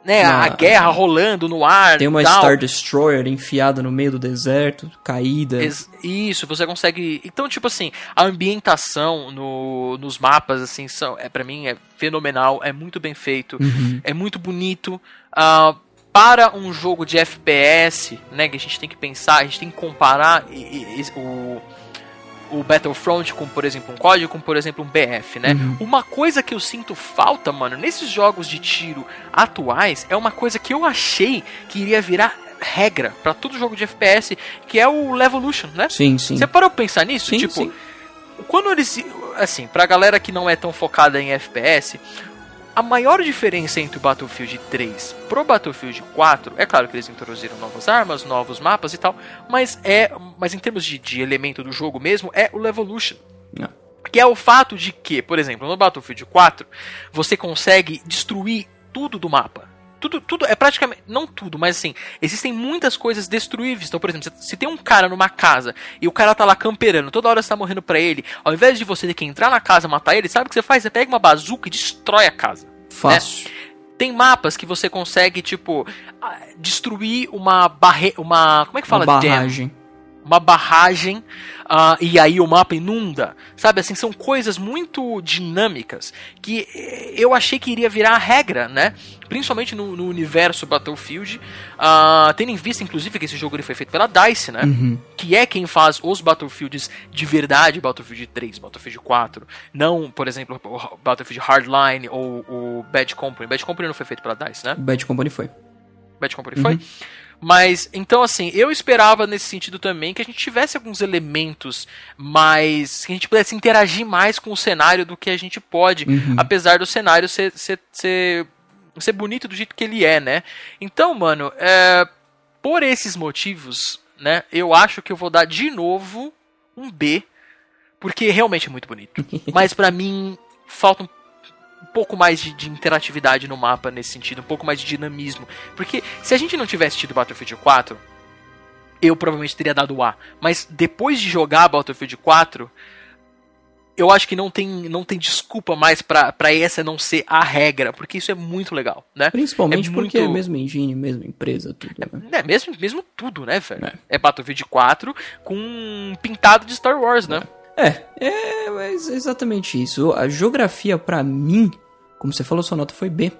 Né, a Na- guerra rolando no ar. Tem uma tal. Star Destroyer enfiada no meio do deserto, caída. Isso, você consegue. Então, tipo assim, a ambientação no, nos mapas, assim, são, é, para mim é fenomenal, é muito bem feito, é muito bonito. Ah, para um jogo de FPS, né, que a gente tem que pensar, a gente tem que comparar e- e- o, o Battlefront com, por exemplo, um código, com, por exemplo, um BF, né? Uma coisa que eu sinto falta, mano, nesses jogos de tiro atuais, é uma coisa que eu achei que iria virar regra pra todo jogo de FPS, que é o Levolution, né? Sim, sim. Você parou pra pensar nisso? Sim, tipo, sim. quando eles. Assim, pra galera que não é tão focada em FPS, a maior diferença entre o Battlefield 3 pro Battlefield 4, é claro que eles introduziram novas armas, novos mapas e tal, mas é. Mas em termos de, de elemento do jogo mesmo, é o Levolution. Não. Que é o fato de que, por exemplo, no Battlefield 4, você consegue destruir tudo do mapa. Tudo, tudo é praticamente. Não tudo, mas assim, existem muitas coisas destruíveis. Então, por exemplo, se, tem um cara numa casa e o cara tá lá camperando, toda hora você tá morrendo pra ele, ao invés de você ter que entrar na casa e matar ele, sabe o que você faz? Você pega uma bazuca e destrói a casa. Fácil. Tem mapas que você consegue, tipo, ah, destruir uma barre... Uma. Como é que fala? Uma Dam barragem. Uma barragem ah, e aí o mapa inunda. Sabe assim, são coisas muito dinâmicas que eh, eu achei que iria virar a regra, né? Principalmente no, no universo Battlefield. ah, tendo em vista, inclusive, que esse jogo ele foi feito pela DICE, né? Que é quem faz os Battlefields de verdade, Battlefield 3, Battlefield 4. Não, por exemplo, o Battlefield Hardline ou o Bad Company. Bad Company não foi feito pela DICE, né? Bad Company foi. Bad Company foi. Mas, então, assim, eu esperava nesse sentido também que a gente tivesse alguns elementos mais. que a gente pudesse interagir mais com o cenário do que a gente pode, apesar do cenário ser, ser, ser, ser bonito do jeito que ele é, né? Então, mano, é, por esses motivos, né, eu acho que eu vou dar de novo um B, porque realmente é muito bonito. Mas pra mim, falta um um pouco mais de, de interatividade no mapa nesse sentido, um pouco mais de dinamismo. Porque se a gente não tivesse tido Battlefield 4, eu provavelmente teria dado A. Mas depois de jogar Battlefield 4, eu acho que não tem, não tem desculpa mais pra, pra essa não ser a regra, porque isso é muito legal, né? Principalmente É porque é muito- a mesma engine, mesma empresa, tudo. Né? É, mesmo, mesmo tudo, né, velho? É. É. Battlefield 4 com um pintado de Star Wars, né? É, é mas é exatamente isso. A geografia pra mim, como você falou, sua nota foi B.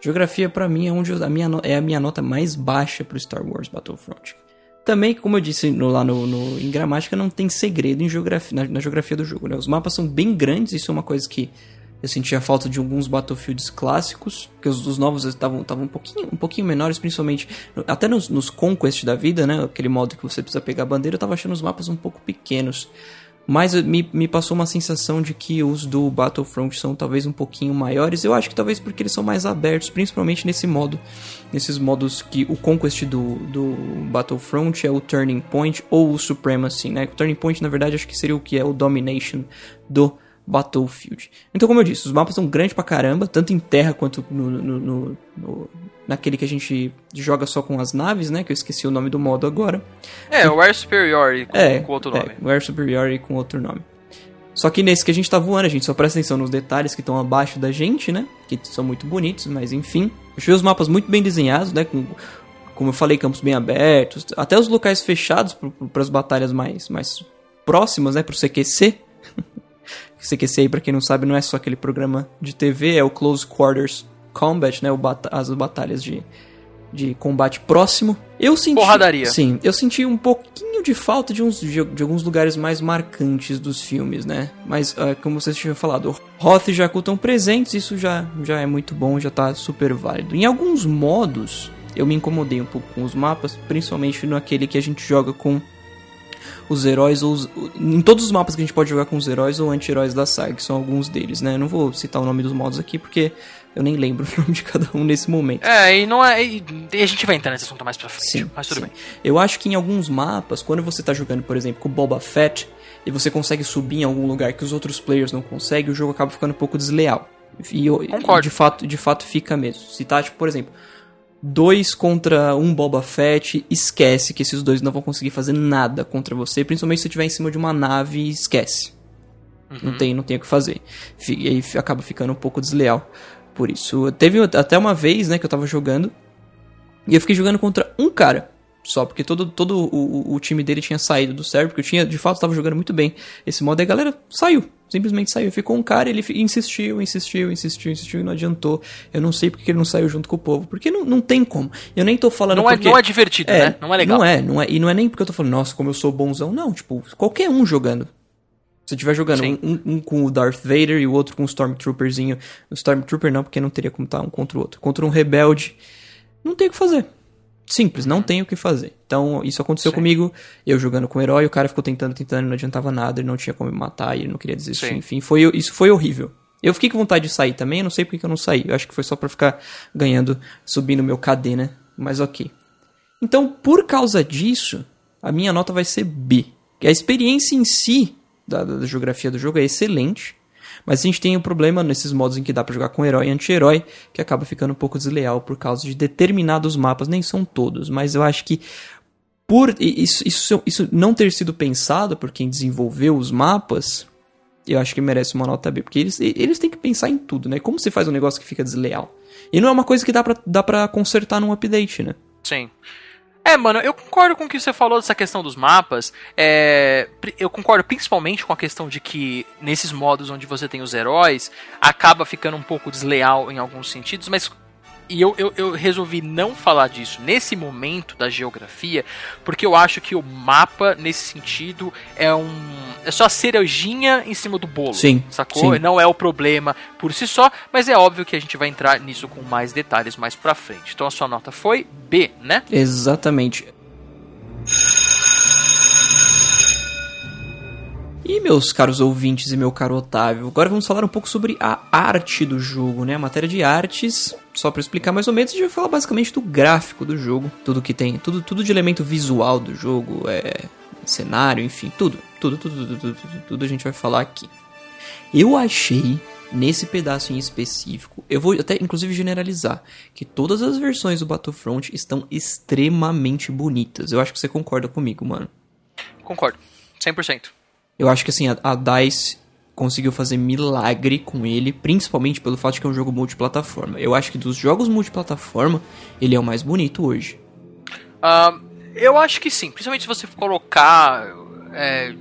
Geografia pra mim é onde a minha é a minha nota mais baixa pro Star Wars Battlefront. Também, como eu disse no- lá no, no- em gramática, não tem segredo em geografia, na, na geografia do jogo. Né? Os mapas são bem grandes, isso é uma coisa que eu sentia falta de alguns Battlefields clássicos, que os, os novos estavam estavam um pouquinho, um pouquinho menores, principalmente até nos, nos Conquest da vida, né? Aquele modo que você precisa pegar a bandeira, eu tava achando os mapas um pouco pequenos. Mas me, me passou uma sensação de que os do Battlefront são talvez um pouquinho maiores. Eu acho que talvez porque eles são mais abertos, principalmente nesse modo. Nesses modos que o Conquest do, do Battlefront é o Turning Point ou o Supremacy, né? O Turning Point, na verdade, acho que seria o que é o Domination do Battlefield. Então, como eu disse, os mapas são grandes pra caramba, tanto em terra quanto no- no- no- naquele que a gente joga só com as naves, né? Que eu esqueci o nome do modo agora. É, o Air Superiority com, É, com outro nome. É, o Air Superiority com outro nome. Só que nesse que a gente tá voando, a gente só presta atenção nos detalhes que estão abaixo da gente, né? Que são muito bonitos, mas enfim. Achei os mapas muito bem desenhados, né? Com, como eu falei, campos bem abertos. Até os locais fechados para as batalhas mais, mais próximas, né? Pro CQC. CQC aí, pra quem não sabe, não é só aquele programa de TV, é o Close Quarters Combat, né? O bata as batalhas de, de combate próximo. Eu senti. Porradaria. Sim, eu senti um pouquinho de falta de, uns, de, de alguns lugares mais marcantes dos filmes, né? Mas, uh, como vocês tinham falado, Hoth e Jakku estão presentes, isso já, já é muito bom, já tá super válido. Em alguns modos, eu me incomodei um pouco com os mapas, principalmente naquele que a gente joga com os heróis ou os, em todos os mapas que a gente pode jogar com os heróis ou anti-heróis da saga, que são alguns deles, né? Eu não vou citar o nome dos modos aqui porque eu nem lembro o nome de cada um nesse momento. É, e não é. E a gente vai entrar nesse assunto mais pra frente. Sim, mas tudo sim. bem. Eu acho que em alguns mapas, quando você tá jogando, por exemplo, com o Boba Fett, e você consegue subir em algum lugar que os outros players não conseguem, o jogo acaba ficando um pouco desleal. E, Concordo. de fato, de fato fica mesmo. Se tá, tipo, por exemplo, dois contra um Boba Fett, esquece que esses dois não vão conseguir fazer nada contra você, principalmente se você estiver em cima de uma nave, esquece. Não tem, não tem o que fazer. E aí acaba ficando um pouco desleal. Por isso, teve até uma vez, né, que eu tava jogando e eu fiquei jogando contra um cara. Só porque todo, todo o, o- time dele tinha saído do server, porque eu tinha, de fato, tava jogando muito bem esse modo. E a galera saiu. Simplesmente saiu. Ficou um cara, ele insistiu, insistiu, insistiu, insistiu e não adiantou. Eu não sei porque que ele não saiu junto com o povo. Porque não, não tem como. Eu nem tô falando Não é, porque... não é divertido, né? Não é legal. Não é, não é. E não é nem porque eu tô falando, nossa, como eu sou bonzão. Não, tipo, qualquer um jogando. Se eu estiver jogando um, um com o Darth Vader e o outro com o Stormtrooperzinho. O Stormtrooper não, porque não teria como estar um contra o outro. Contra um rebelde, não tem o que fazer. Simples, não tem o que fazer. Então, isso aconteceu Sim. comigo, eu jogando com o herói, o cara ficou tentando, tentando, não adiantava nada, ele não tinha como me matar, ele não queria desistir, Sim. enfim, foi, isso foi horrível. Eu fiquei com vontade de sair também, eu não sei porque que eu não saí, eu acho que foi só pra ficar ganhando, subindo meu KD, né? Mas ok. Então, por causa disso, a minha nota vai ser B. Que a experiência em si da, da geografia do jogo é excelente, mas a gente tem um problema nesses modos em que dá pra jogar com herói e anti-herói, que acaba ficando um pouco desleal por causa de determinados mapas, nem são todos, mas eu acho que por isso, isso, isso não ter sido pensado por quem desenvolveu os mapas, eu acho que merece uma nota B, porque eles, eles têm que pensar em tudo, né? Como você faz um negócio que fica desleal? E não é uma coisa que dá pra, dá pra consertar num update, né? Sim. É, mano, eu concordo com o que você falou dessa questão dos mapas. É, eu concordo principalmente com a questão de que nesses modos onde você tem os heróis, acaba ficando um pouco desleal em alguns sentidos, mas. E eu, eu, eu resolvi não falar disso nesse momento da geografia, porque eu acho que o mapa, nesse sentido, é um. É só a cerejinha em cima do bolo. Sim, Sacou? sim. Não é o problema por si só, mas é óbvio que a gente vai entrar nisso com mais detalhes mais pra frente. Então a sua nota foi B, né? Exatamente. E meus caros ouvintes e meu caro Otávio, agora vamos falar um pouco sobre a arte do jogo, né? A matéria de artes, só para explicar mais ou menos, a gente vai falar basicamente do gráfico do jogo, tudo que tem, tudo, tudo de elemento visual do jogo, é cenário, enfim, tudo, tudo, tudo, tudo, tudo, tudo, tudo a gente vai falar aqui. Eu achei nesse pedaço em específico, eu vou até inclusive generalizar, que todas as versões do Battlefront estão extremamente bonitas. Eu acho que você concorda comigo, mano. Concordo. 100%. Eu acho que assim, a, a DICE conseguiu fazer milagre com ele, principalmente pelo fato de que é um jogo multiplataforma. Eu acho que dos jogos multiplataforma, ele é o mais bonito hoje. Ah, eu acho que sim, principalmente se você colocar. é,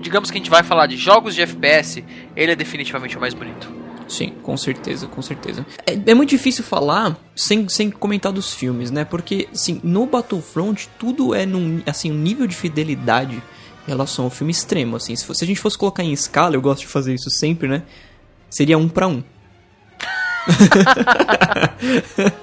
digamos que a gente vai falar de jogos de FPS, ele é definitivamente o mais bonito. Sim, com certeza, com certeza. É, é muito difícil falar sem, sem comentar dos filmes, né? Porque, assim, no Battlefront, tudo é num, assim, um nível de fidelidade relação ao filme extremo, assim. Se, fosse- se a gente fosse colocar em escala, eu gosto de fazer isso sempre, né? Seria um pra um.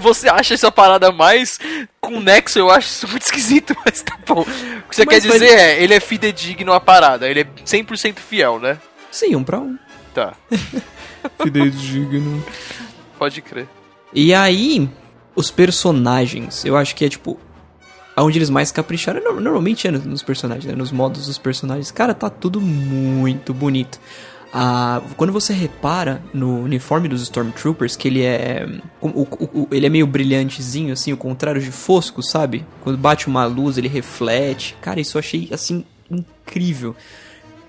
Você acha essa parada mais com nexo? Eu acho isso muito esquisito, mas tá bom. O que você Mas quer dizer é, ele é fidedigno à parada, ele é 100% fiel, né? Sim, um pra um. Tá, Fidedigno. pode crer. E aí, os personagens, eu acho que é tipo. Onde eles mais capricharam, no- normalmente é nos personagens, né? Nos modos dos personagens. Cara, tá tudo muito bonito. Ah, quando você repara no uniforme dos Stormtroopers, que ele é. o- o- o- ele é meio brilhantezinho, assim, o contrário de fosco, sabe? Quando bate uma luz, ele reflete. Cara, isso eu achei, assim, incrível.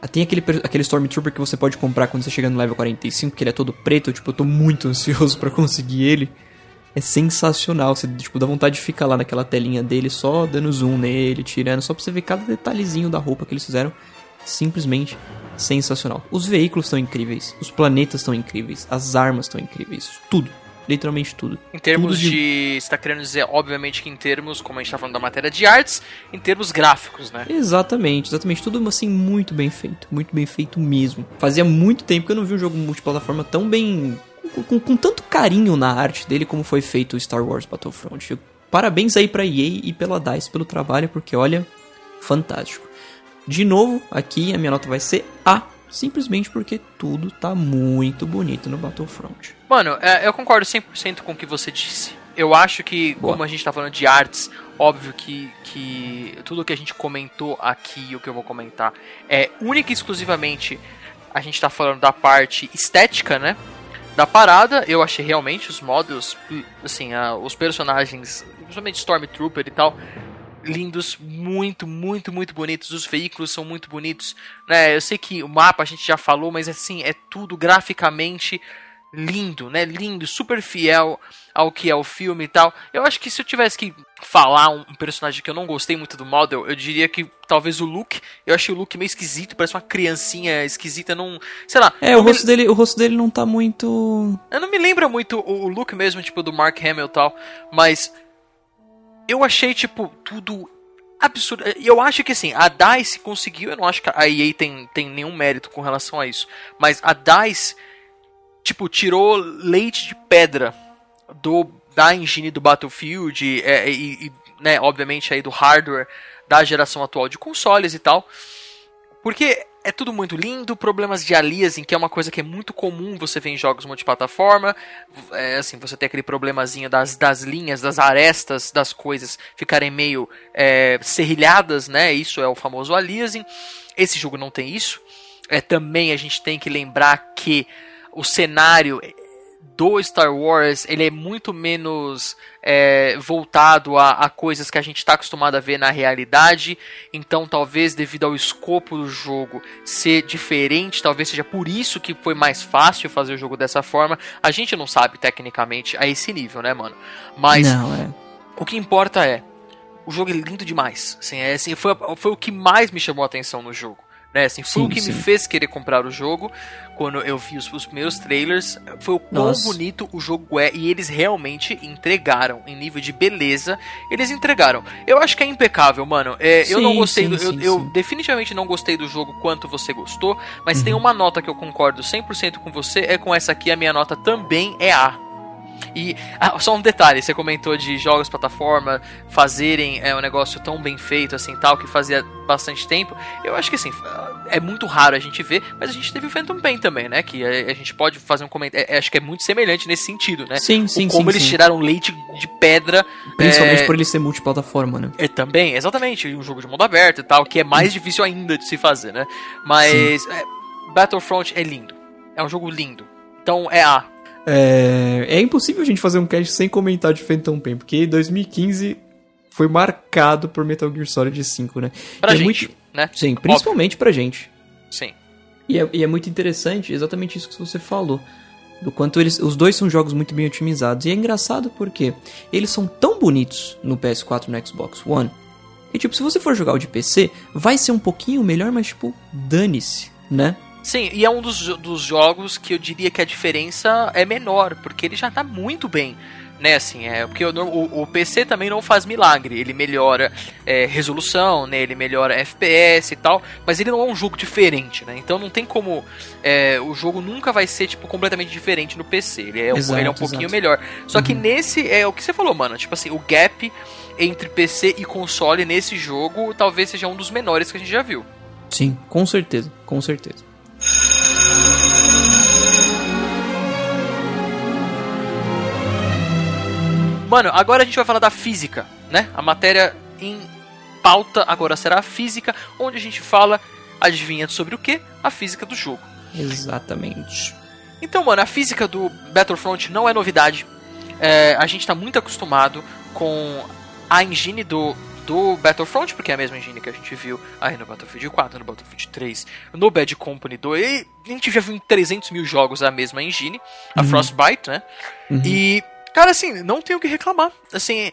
Ah, Tem aquele, aquele Stormtrooper que você pode comprar quando você chega no level 45, que ele é todo preto, tipo, eu tô muito ansioso pra conseguir ele. É sensacional, você, tipo, dá vontade de ficar lá naquela telinha dele, só dando zoom nele, tirando, só pra você ver cada detalhezinho da roupa que eles fizeram. simplesmente sensacional. Os veículos estão incríveis, os planetas estão incríveis, as armas estão incríveis, tudo. Literalmente tudo. Em termos Tudo de... Você tá querendo dizer, obviamente, que em termos, como a gente tá falando da matéria de artes, em termos gráficos, né? Exatamente, exatamente. Tudo assim muito bem feito. Muito bem feito mesmo. Fazia muito tempo que eu não vi um jogo multiplataforma tão bem. Com, com- tanto carinho na arte dele como foi feito o Star Wars Battlefront. Parabéns aí pra EA e pela DICE pelo trabalho, porque olha, fantástico. De novo, aqui a minha nota vai ser A. Simplesmente porque tudo tá muito bonito no Battlefront. Mano, é, eu concordo 100% com o que você disse. Eu acho que, Boa. como a gente tá falando de artes, óbvio que, que tudo que a gente comentou aqui e o que eu vou comentar é única e exclusivamente a gente tá falando da parte estética, né? Da parada, eu achei realmente os modos, assim, a- os personagens, principalmente Stormtrooper e tal, lindos, muito, muito, muito bonitos. Os veículos são muito bonitos, né? Eu sei que o mapa a gente já falou, mas assim, é tudo graficamente lindo, né? Lindo, super fiel ao que é o filme e tal. Eu acho que se eu tivesse que falar um personagem que eu não gostei muito do model, eu diria que talvez o Luke. Eu achei o Luke meio esquisito, parece uma criancinha esquisita, não, sei lá. É, o me- rosto, dele, o rosto dele não tá muito. eu não me lembra muito o, o look mesmo, tipo, do Mark Hamill e tal, mas eu achei, tipo, tudo absurdo. E Eu acho que, assim, a DICE conseguiu, eu não acho que a EA tem, tem nenhum mérito com relação a isso, mas a DICE, tipo, tirou leite de pedra do da engine do Battlefield é, e, e, né, obviamente aí do hardware da geração atual de consoles e tal. Porque é tudo muito lindo, problemas de aliasing, que é uma coisa que é muito comum você ver em jogos multiplataforma. É, assim, você tem aquele problemazinho das, das linhas, das arestas das coisas ficarem meio é, serrilhadas, né? Isso é o famoso aliasing. Esse jogo não tem isso. É, também a gente tem que lembrar que o cenário do Star Wars ele é muito menos é, voltado a, a coisas que a gente está acostumado a ver na realidade. Então, talvez devido ao escopo do jogo ser diferente, talvez seja por isso que foi mais fácil fazer o jogo dessa forma. A gente não sabe tecnicamente a esse nível, né, mano? Mas Não, é. o que importa é o jogo é lindo demais. Assim, é, assim, foi, foi o que mais me chamou a atenção no jogo. Né, assim, foi Sim, o que me sim. fez querer comprar o jogo quando eu vi os, os primeiros trailers. Foi o quão Nossa. bonito o jogo é e eles realmente entregaram em nível de beleza. Eles entregaram. Eu acho que é impecável, mano. É, eu não Sim, gostei sim, do, eu, sim, eu sim. definitivamente não gostei do jogo quanto você gostou, mas Uhum. tem uma nota que eu concordo 100% com você, é com essa aqui a minha nota também é A. E ah, só um detalhe, você comentou de jogos plataforma fazerem é, um negócio tão bem feito assim tal que fazia bastante tempo. Eu acho que assim é muito raro a gente ver, mas a gente teve o Phantom Pain também, né? Que a, a gente pode fazer um comentário. é, acho que é muito semelhante nesse sentido, né? Sim, sim, o como sim, eles sim. tiraram leite de pedra. Principalmente é, por ele ser multiplataforma, né? é, também, exatamente, um jogo de mundo aberto e tal, que é mais difícil ainda de se fazer, né? Mas é, Battlefront é lindo. É um jogo lindo. Então é A. É, é impossível a gente fazer um cast sem comentar de Phantom Pain, porque 2015 foi marcado por Metal Gear Solid 5, né? Pra E é gente, muito- né? Sim, principalmente pra gente. Sim. E é, e é muito interessante exatamente isso que você falou. Do quanto eles. Os dois são jogos muito bem otimizados. E é engraçado porque eles são tão bonitos no PS4 e no Xbox One. E tipo, se você for jogar o de PC, vai ser um pouquinho melhor, mas tipo, dane-se, né? Sim, e é um dos, dos jogos que eu diria que a diferença é menor, porque ele já tá muito bem. Né, assim, é, porque o, o, o PC também não faz milagre, ele melhora é, resolução, né, ele melhora FPS e tal, mas ele não é um jogo diferente, né, então não tem como, é, o jogo nunca vai ser, tipo, completamente diferente no PC, ele é, um- Exato, ele é um pouquinho exato. melhor, só que Uhum. nesse, é o que você falou, mano, tipo assim, o gap entre PC e console nesse jogo talvez seja um dos menores que a gente já viu. Sim, com certeza, com certeza. Mano, agora a gente vai falar da física, né? A matéria em pauta agora será a física, onde a gente fala, adivinha sobre o que? A física do jogo. Exatamente. Então, mano, a física do Battlefront não é novidade. É, a gente tá muito acostumado com a engine do, do Battlefront, porque é a mesma engine que a gente viu aí no Battlefield 4, no Battlefield 3, no Bad Company 2. E a gente já viu em 300 mil jogos a mesma engine, a Uhum. Frostbite, né? Uhum. E, cara, assim, não tenho o que reclamar. Assim,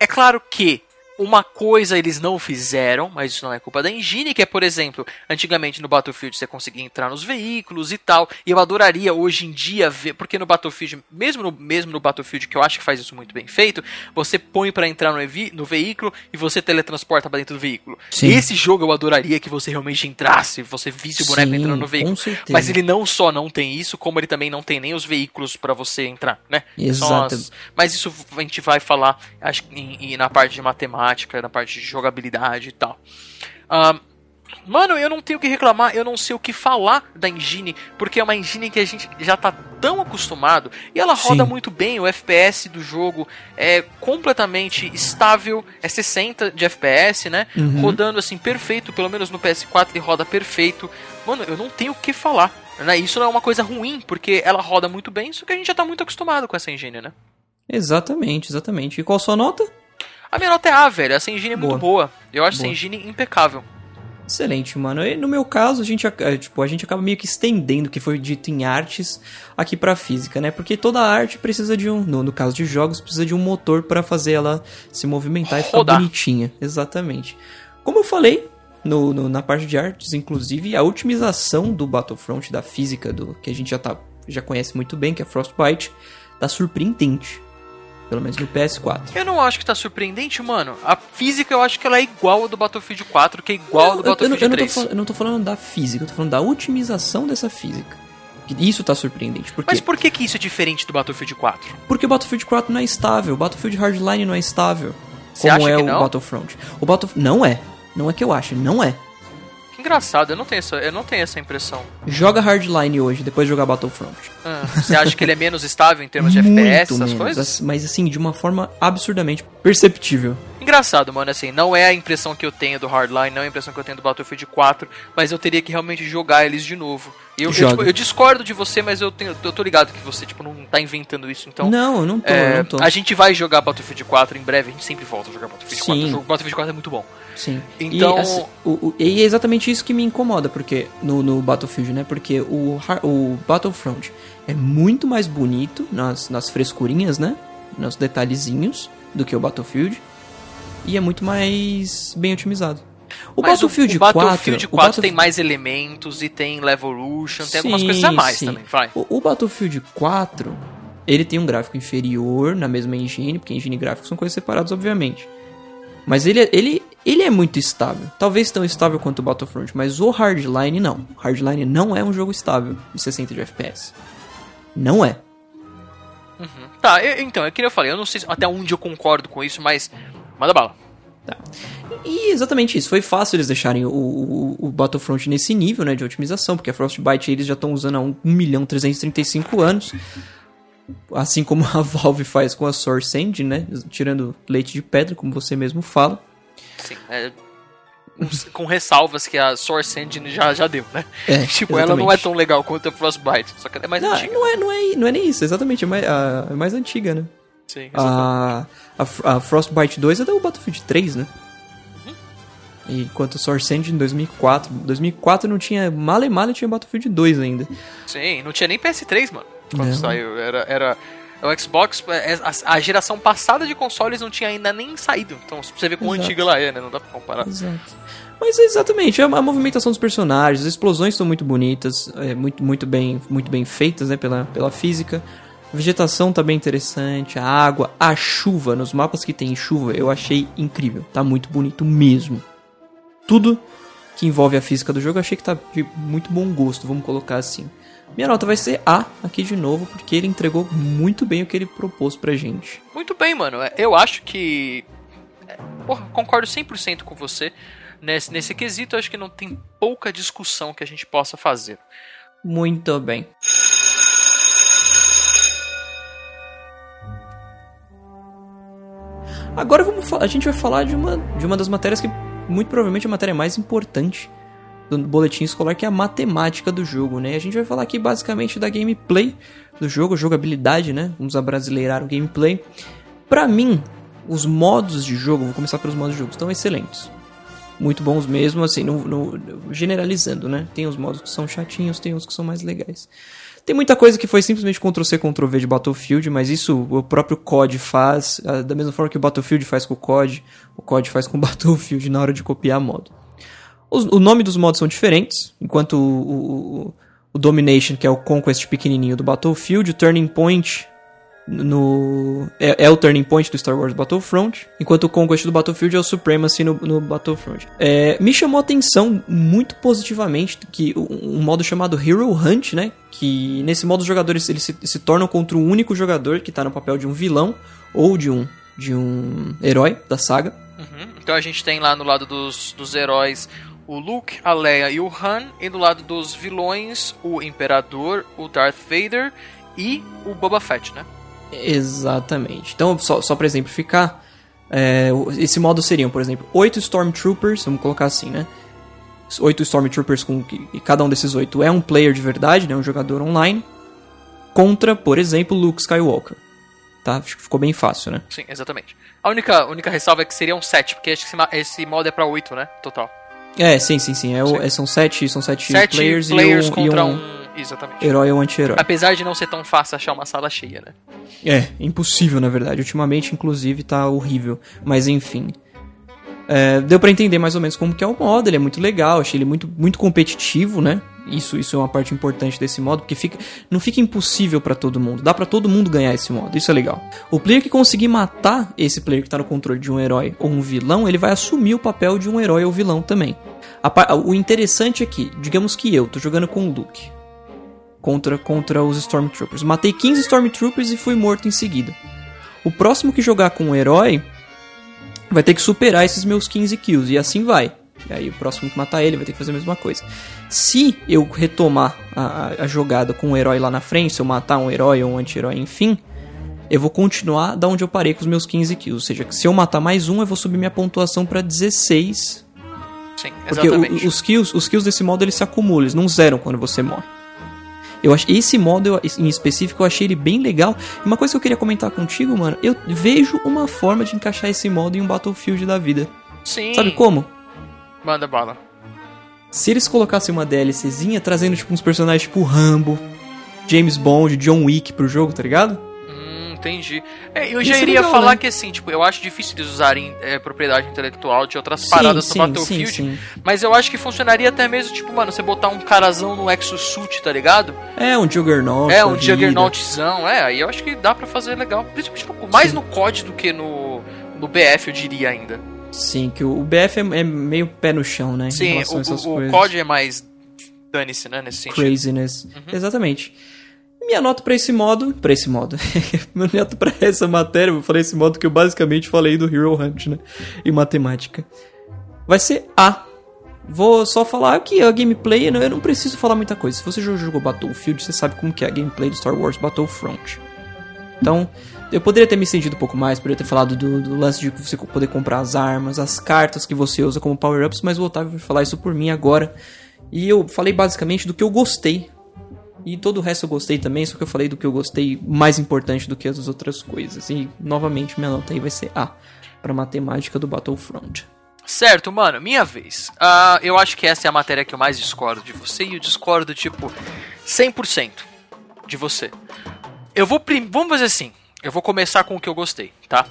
é claro que uma coisa eles não fizeram, mas isso não é culpa da engine, que é, por exemplo, antigamente no Battlefield você conseguia entrar nos veículos e tal, e eu adoraria hoje em dia ver, porque no Battlefield, mesmo no, mesmo no Battlefield, que eu acho que faz isso muito bem feito, você põe para entrar no, no, veículo e você teletransporta para dentro do veículo. Sim. Esse jogo eu adoraria que você realmente entrasse, você visse o boneco Sim, entrando no veículo. Mas ele não só não tem isso, como ele também não tem nem os veículos para você entrar, né? Exato. As... Mas isso a gente vai falar acho, em, em, na parte de matemática temática, na parte de jogabilidade e tal. Um, mano, eu não tenho o que reclamar, eu não sei o que falar da engine, porque é uma engine que a gente já tá tão acostumado e ela roda Sim. muito bem. O FPS do jogo é completamente estável, é 60 de FPS, né? Uhum. Rodando assim perfeito, pelo menos no PS4 ele roda perfeito. Mano, eu não tenho o que falar. Né? Isso não é uma coisa ruim, porque ela roda muito bem, só que a gente já tá muito acostumado com essa engine, né? Exatamente, exatamente. E qual a sua nota? A minha nota é A, velho. Essa engine é boa. muito boa. Eu acho boa. essa engine impecável. Excelente, mano. E no meu caso, a gente, é, tipo, a gente acaba meio que estendendo o que foi dito em artes aqui pra física, né? Porque toda arte precisa de um, no, no caso de jogos, precisa de um motor para fazer ela se movimentar e ficar Rodar. bonitinha. Exatamente. Como eu falei, no, no, na parte de artes, inclusive, a otimização do Battlefront, da física, do que a gente já, tá, já conhece muito bem, que é Frostbite, tá surpreendente. Pelo menos no PS4. Eu não acho que tá surpreendente, mano. A física eu acho que ela é igual a do Battlefield 4, que é igual a do Battlefield eu, eu, eu 3. Não tô, eu não tô falando da física, eu tô falando da otimização dessa física. Isso tá surpreendente. Porque... Mas por que, que isso é diferente do Battlefield 4? Porque o Battlefield 4 não é estável, o Battlefield Hardline não é estável. Você como é o não? Battlefront. O Battlefront. Não é. Não é que eu acho, não é. Engraçado, eu não tenho essa, eu não tenho essa impressão. Joga Hardline hoje, depois de jogar Battlefront. Ah, você acha que ele é menos estável em termos de FPS, essas menos, coisas? Mas assim, de uma forma absurdamente perceptível. Engraçado, mano, assim, não é a impressão que eu tenho do Hardline, não é a impressão que eu tenho do Battlefield 4, mas eu teria que realmente jogar eles de novo. Eu, eu, tipo, eu, discordo de você, mas eu, tenho, eu tô ligado que você, tipo, não tá inventando isso, então... Não, eu não tô, é, não tô. A gente vai jogar Battlefield 4 em breve, a gente sempre volta a jogar Battlefield Sim. 4. O Battlefield 4 é muito bom. Sim. Então. E, assim, o, o, e é exatamente isso que me incomoda, porque. No, no Battlefield, né? Porque o, o Battlefront é muito mais bonito nas, nas frescurinhas, né? Nos detalhezinhos do que o Battlefield. E é muito mais bem otimizado. O Mas Battlefield, o, o Battlefield 4, 4 o tem mais elementos e tem Levolution, tem sim, algumas coisas a mais sim. também, vai. O, o, Battlefield 4, ele tem um gráfico inferior na mesma engine, porque engine e gráfico são coisas separadas, obviamente. Mas ele, ele, ele é muito estável. Talvez tão estável quanto o Battlefront, mas o Hardline não. Hardline não é um jogo estável de 60 de FPS. Não é. Uhum. Tá, eu, então, é que eu falei, eu não sei até onde eu concordo com isso, mas manda bala. Tá. E exatamente isso. Foi fácil eles deixarem o, o, o, Battlefront nesse nível né, de otimização, porque a Frostbite eles já estão usando há 1 milhão 335 anos. Assim como a Valve faz com a Source Engine, né? Tirando leite de pedra, como você mesmo fala. Sim, é, com ressalvas que a Source Engine já, já deu, né? É, tipo, exatamente. ela não é tão legal quanto a Frostbite, só que ela é mais não, antiga. Não é, não, é, não é nem isso, exatamente, é mais, a, é mais antiga, né? Sim, a, a, a, Frostbite 2 é do Battlefield 3, né? Uhum. Enquanto a Source Engine em 2004. 2004 não tinha. Male Male tinha Battlefield 2 ainda. Sim, não tinha nem PS3, mano. Quando não. saiu. Era, era, o Xbox, é, é, a, geração passada de consoles não tinha ainda nem saído. Então você vê como antiga ela é, né? Não dá pra comparar. Exato. Mas exatamente, a, a movimentação dos personagens, as explosões são muito bonitas, é, muito, muito, bem, muito bem feitas né, pela, pela física. A vegetação tá bem interessante, a água, a chuva, nos mapas que tem chuva, eu achei incrível. Tá muito bonito mesmo. Tudo que envolve a física do jogo eu achei que tá de muito bom gosto, vamos colocar assim. Minha nota vai ser A aqui de novo, porque ele entregou muito bem o que ele propôs pra gente. Muito bem, mano. É, eu acho que. É, porra, concordo 100% com você. Nesse, nesse quesito, eu acho que não tem pouca discussão que a gente possa fazer. Muito bem. Agora vamos a gente vai falar de uma, de uma das matérias que muito provavelmente é a matéria mais importante do boletim escolar, que é a matemática do jogo, né? A gente vai falar aqui basicamente da gameplay do jogo, jogabilidade, né? Vamos abrasileirar o gameplay. Para mim, os modos de jogo, vou começar pelos modos de jogo, estão excelentes. Muito bons mesmo, assim, no, no, generalizando, né? Tem os modos que são chatinhos, tem os que são mais legais. Tem muita coisa que foi simplesmente Ctrl-C, Ctrl-V de Battlefield, mas isso o próprio COD faz, ah, da mesma forma que o Battlefield faz com o COD, o COD faz com o Battlefield na hora de copiar modo. Os, o nome dos modos são diferentes, enquanto o, o, o Domination, que é o Conquest pequenininho do Battlefield, o Turning Point no é, é, o turning point do Star Wars Battlefront, enquanto o Conquest do Battlefield é o Supremacy no, no Battlefront. É, me chamou a atenção muito positivamente que um, um, modo chamado Hero Hunt, né? Que nesse modo os jogadores eles se, se tornam contra um único jogador que tá no papel de um vilão ou de um de um herói da saga. Uhum. Então a gente tem lá no lado dos, dos heróis o Luke, a Leia e o Han, e do lado dos vilões o Imperador, o Darth Vader e o Boba Fett, né? Exatamente. Então, só, só para exemplificar, é, esse modo seriam, por exemplo, oito Stormtroopers, vamos colocar assim, né? Oito Stormtroopers com e cada um desses oito é um player de verdade, né? Um jogador online. Contra, por exemplo, Luke Skywalker. Tá? Acho que ficou bem fácil, né? Sim, exatamente. A única, única ressalva é que seriam sete, porque acho que esse, esse modo é pra oito, né? Total. É, sim, sim, sim. É. É, são sete, são sete, sete players, players e um, contra e um, um Exatamente. Herói ou anti-herói. Apesar de não ser tão fácil achar uma sala cheia, né? É, impossível, na verdade. Ultimamente, inclusive, tá horrível. Mas enfim. É, deu para entender mais ou menos como que é o modo, ele é muito legal, achei ele muito, muito competitivo, né? Isso, isso é uma parte importante desse modo, porque fica, não fica impossível para todo mundo. Dá para todo mundo ganhar esse modo, isso é legal. O player que conseguir matar esse player que tá no controle de um herói ou um vilão, ele vai assumir o papel de um herói ou vilão também. A, o interessante é digamos que eu tô jogando com o Luke contra, contra os Stormtroopers. Matei 15 Stormtroopers e fui morto em seguida. O próximo que jogar com um herói vai ter que superar esses meus 15 kills, e assim vai. E aí o próximo que matar ele vai ter que fazer a mesma coisa. Se eu retomar a, a, jogada com um herói lá na frente, se eu matar um herói ou um anti-herói, enfim, eu vou continuar da onde eu parei com os meus 15 kills. Ou seja, se eu matar mais um, eu vou subir minha pontuação para 16. Sim, exatamente. Porque o, os, kills, os kills desse modo eles se acumulam, eles não zeram quando você morre. Eu acho esse modo eu, em específico eu achei ele bem legal. E uma coisa que eu queria comentar contigo, mano, eu vejo uma forma de encaixar esse modo em um Battlefield da vida. Sim. Sabe como? Manda bala. Se eles colocassem uma DLCzinha trazendo tipo uns personagens tipo Rambo, James Bond, John Wick pro jogo, tá ligado? Entendi. É, eu já Isso iria legal, falar né? que assim, tipo, eu acho difícil eles usarem é, propriedade intelectual de outras sim, paradas sim, no Battlefield. Sim, mas eu acho que funcionaria até mesmo, tipo, mano, você botar um carazão no exosuit, tá ligado? É, um Juggernaut. É, um Juggernautzão, é, aí eu acho que dá pra fazer legal. Principalmente no, mais no COD do que no, no BF, eu diria ainda. Sim, que o BF é, é meio pé no chão, né? Sim, o, o, o COD é mais dane-se, né, nesse sentido. Craziness. Uhum. Exatamente. Minha nota para esse modo, para esse modo, minha nota para essa matéria, vou falar esse modo que eu basicamente falei do Hero Hunt, né, em matemática, vai ser A. Vou só falar que a gameplay, eu não preciso falar muita coisa. Se você já jogou Battlefield, você sabe como que é a gameplay do Star Wars Battlefront. Então, eu poderia ter me sentido um pouco mais, poderia ter falado do, do, lance de você poder comprar as armas, as cartas que você usa como power-ups, mas o Otávio vai falar isso por mim agora. E eu falei basicamente do que eu gostei e todo o resto eu gostei também, só que eu falei do que eu gostei mais importante do que as outras coisas. E novamente minha nota aí vai ser A para matemática do Battlefront. Certo, mano, minha vez. Uh, eu acho que essa é a matéria que eu mais discordo de você e eu discordo tipo 100% de você. Eu vou vamos fazer assim. Eu vou começar com o que eu gostei, tá?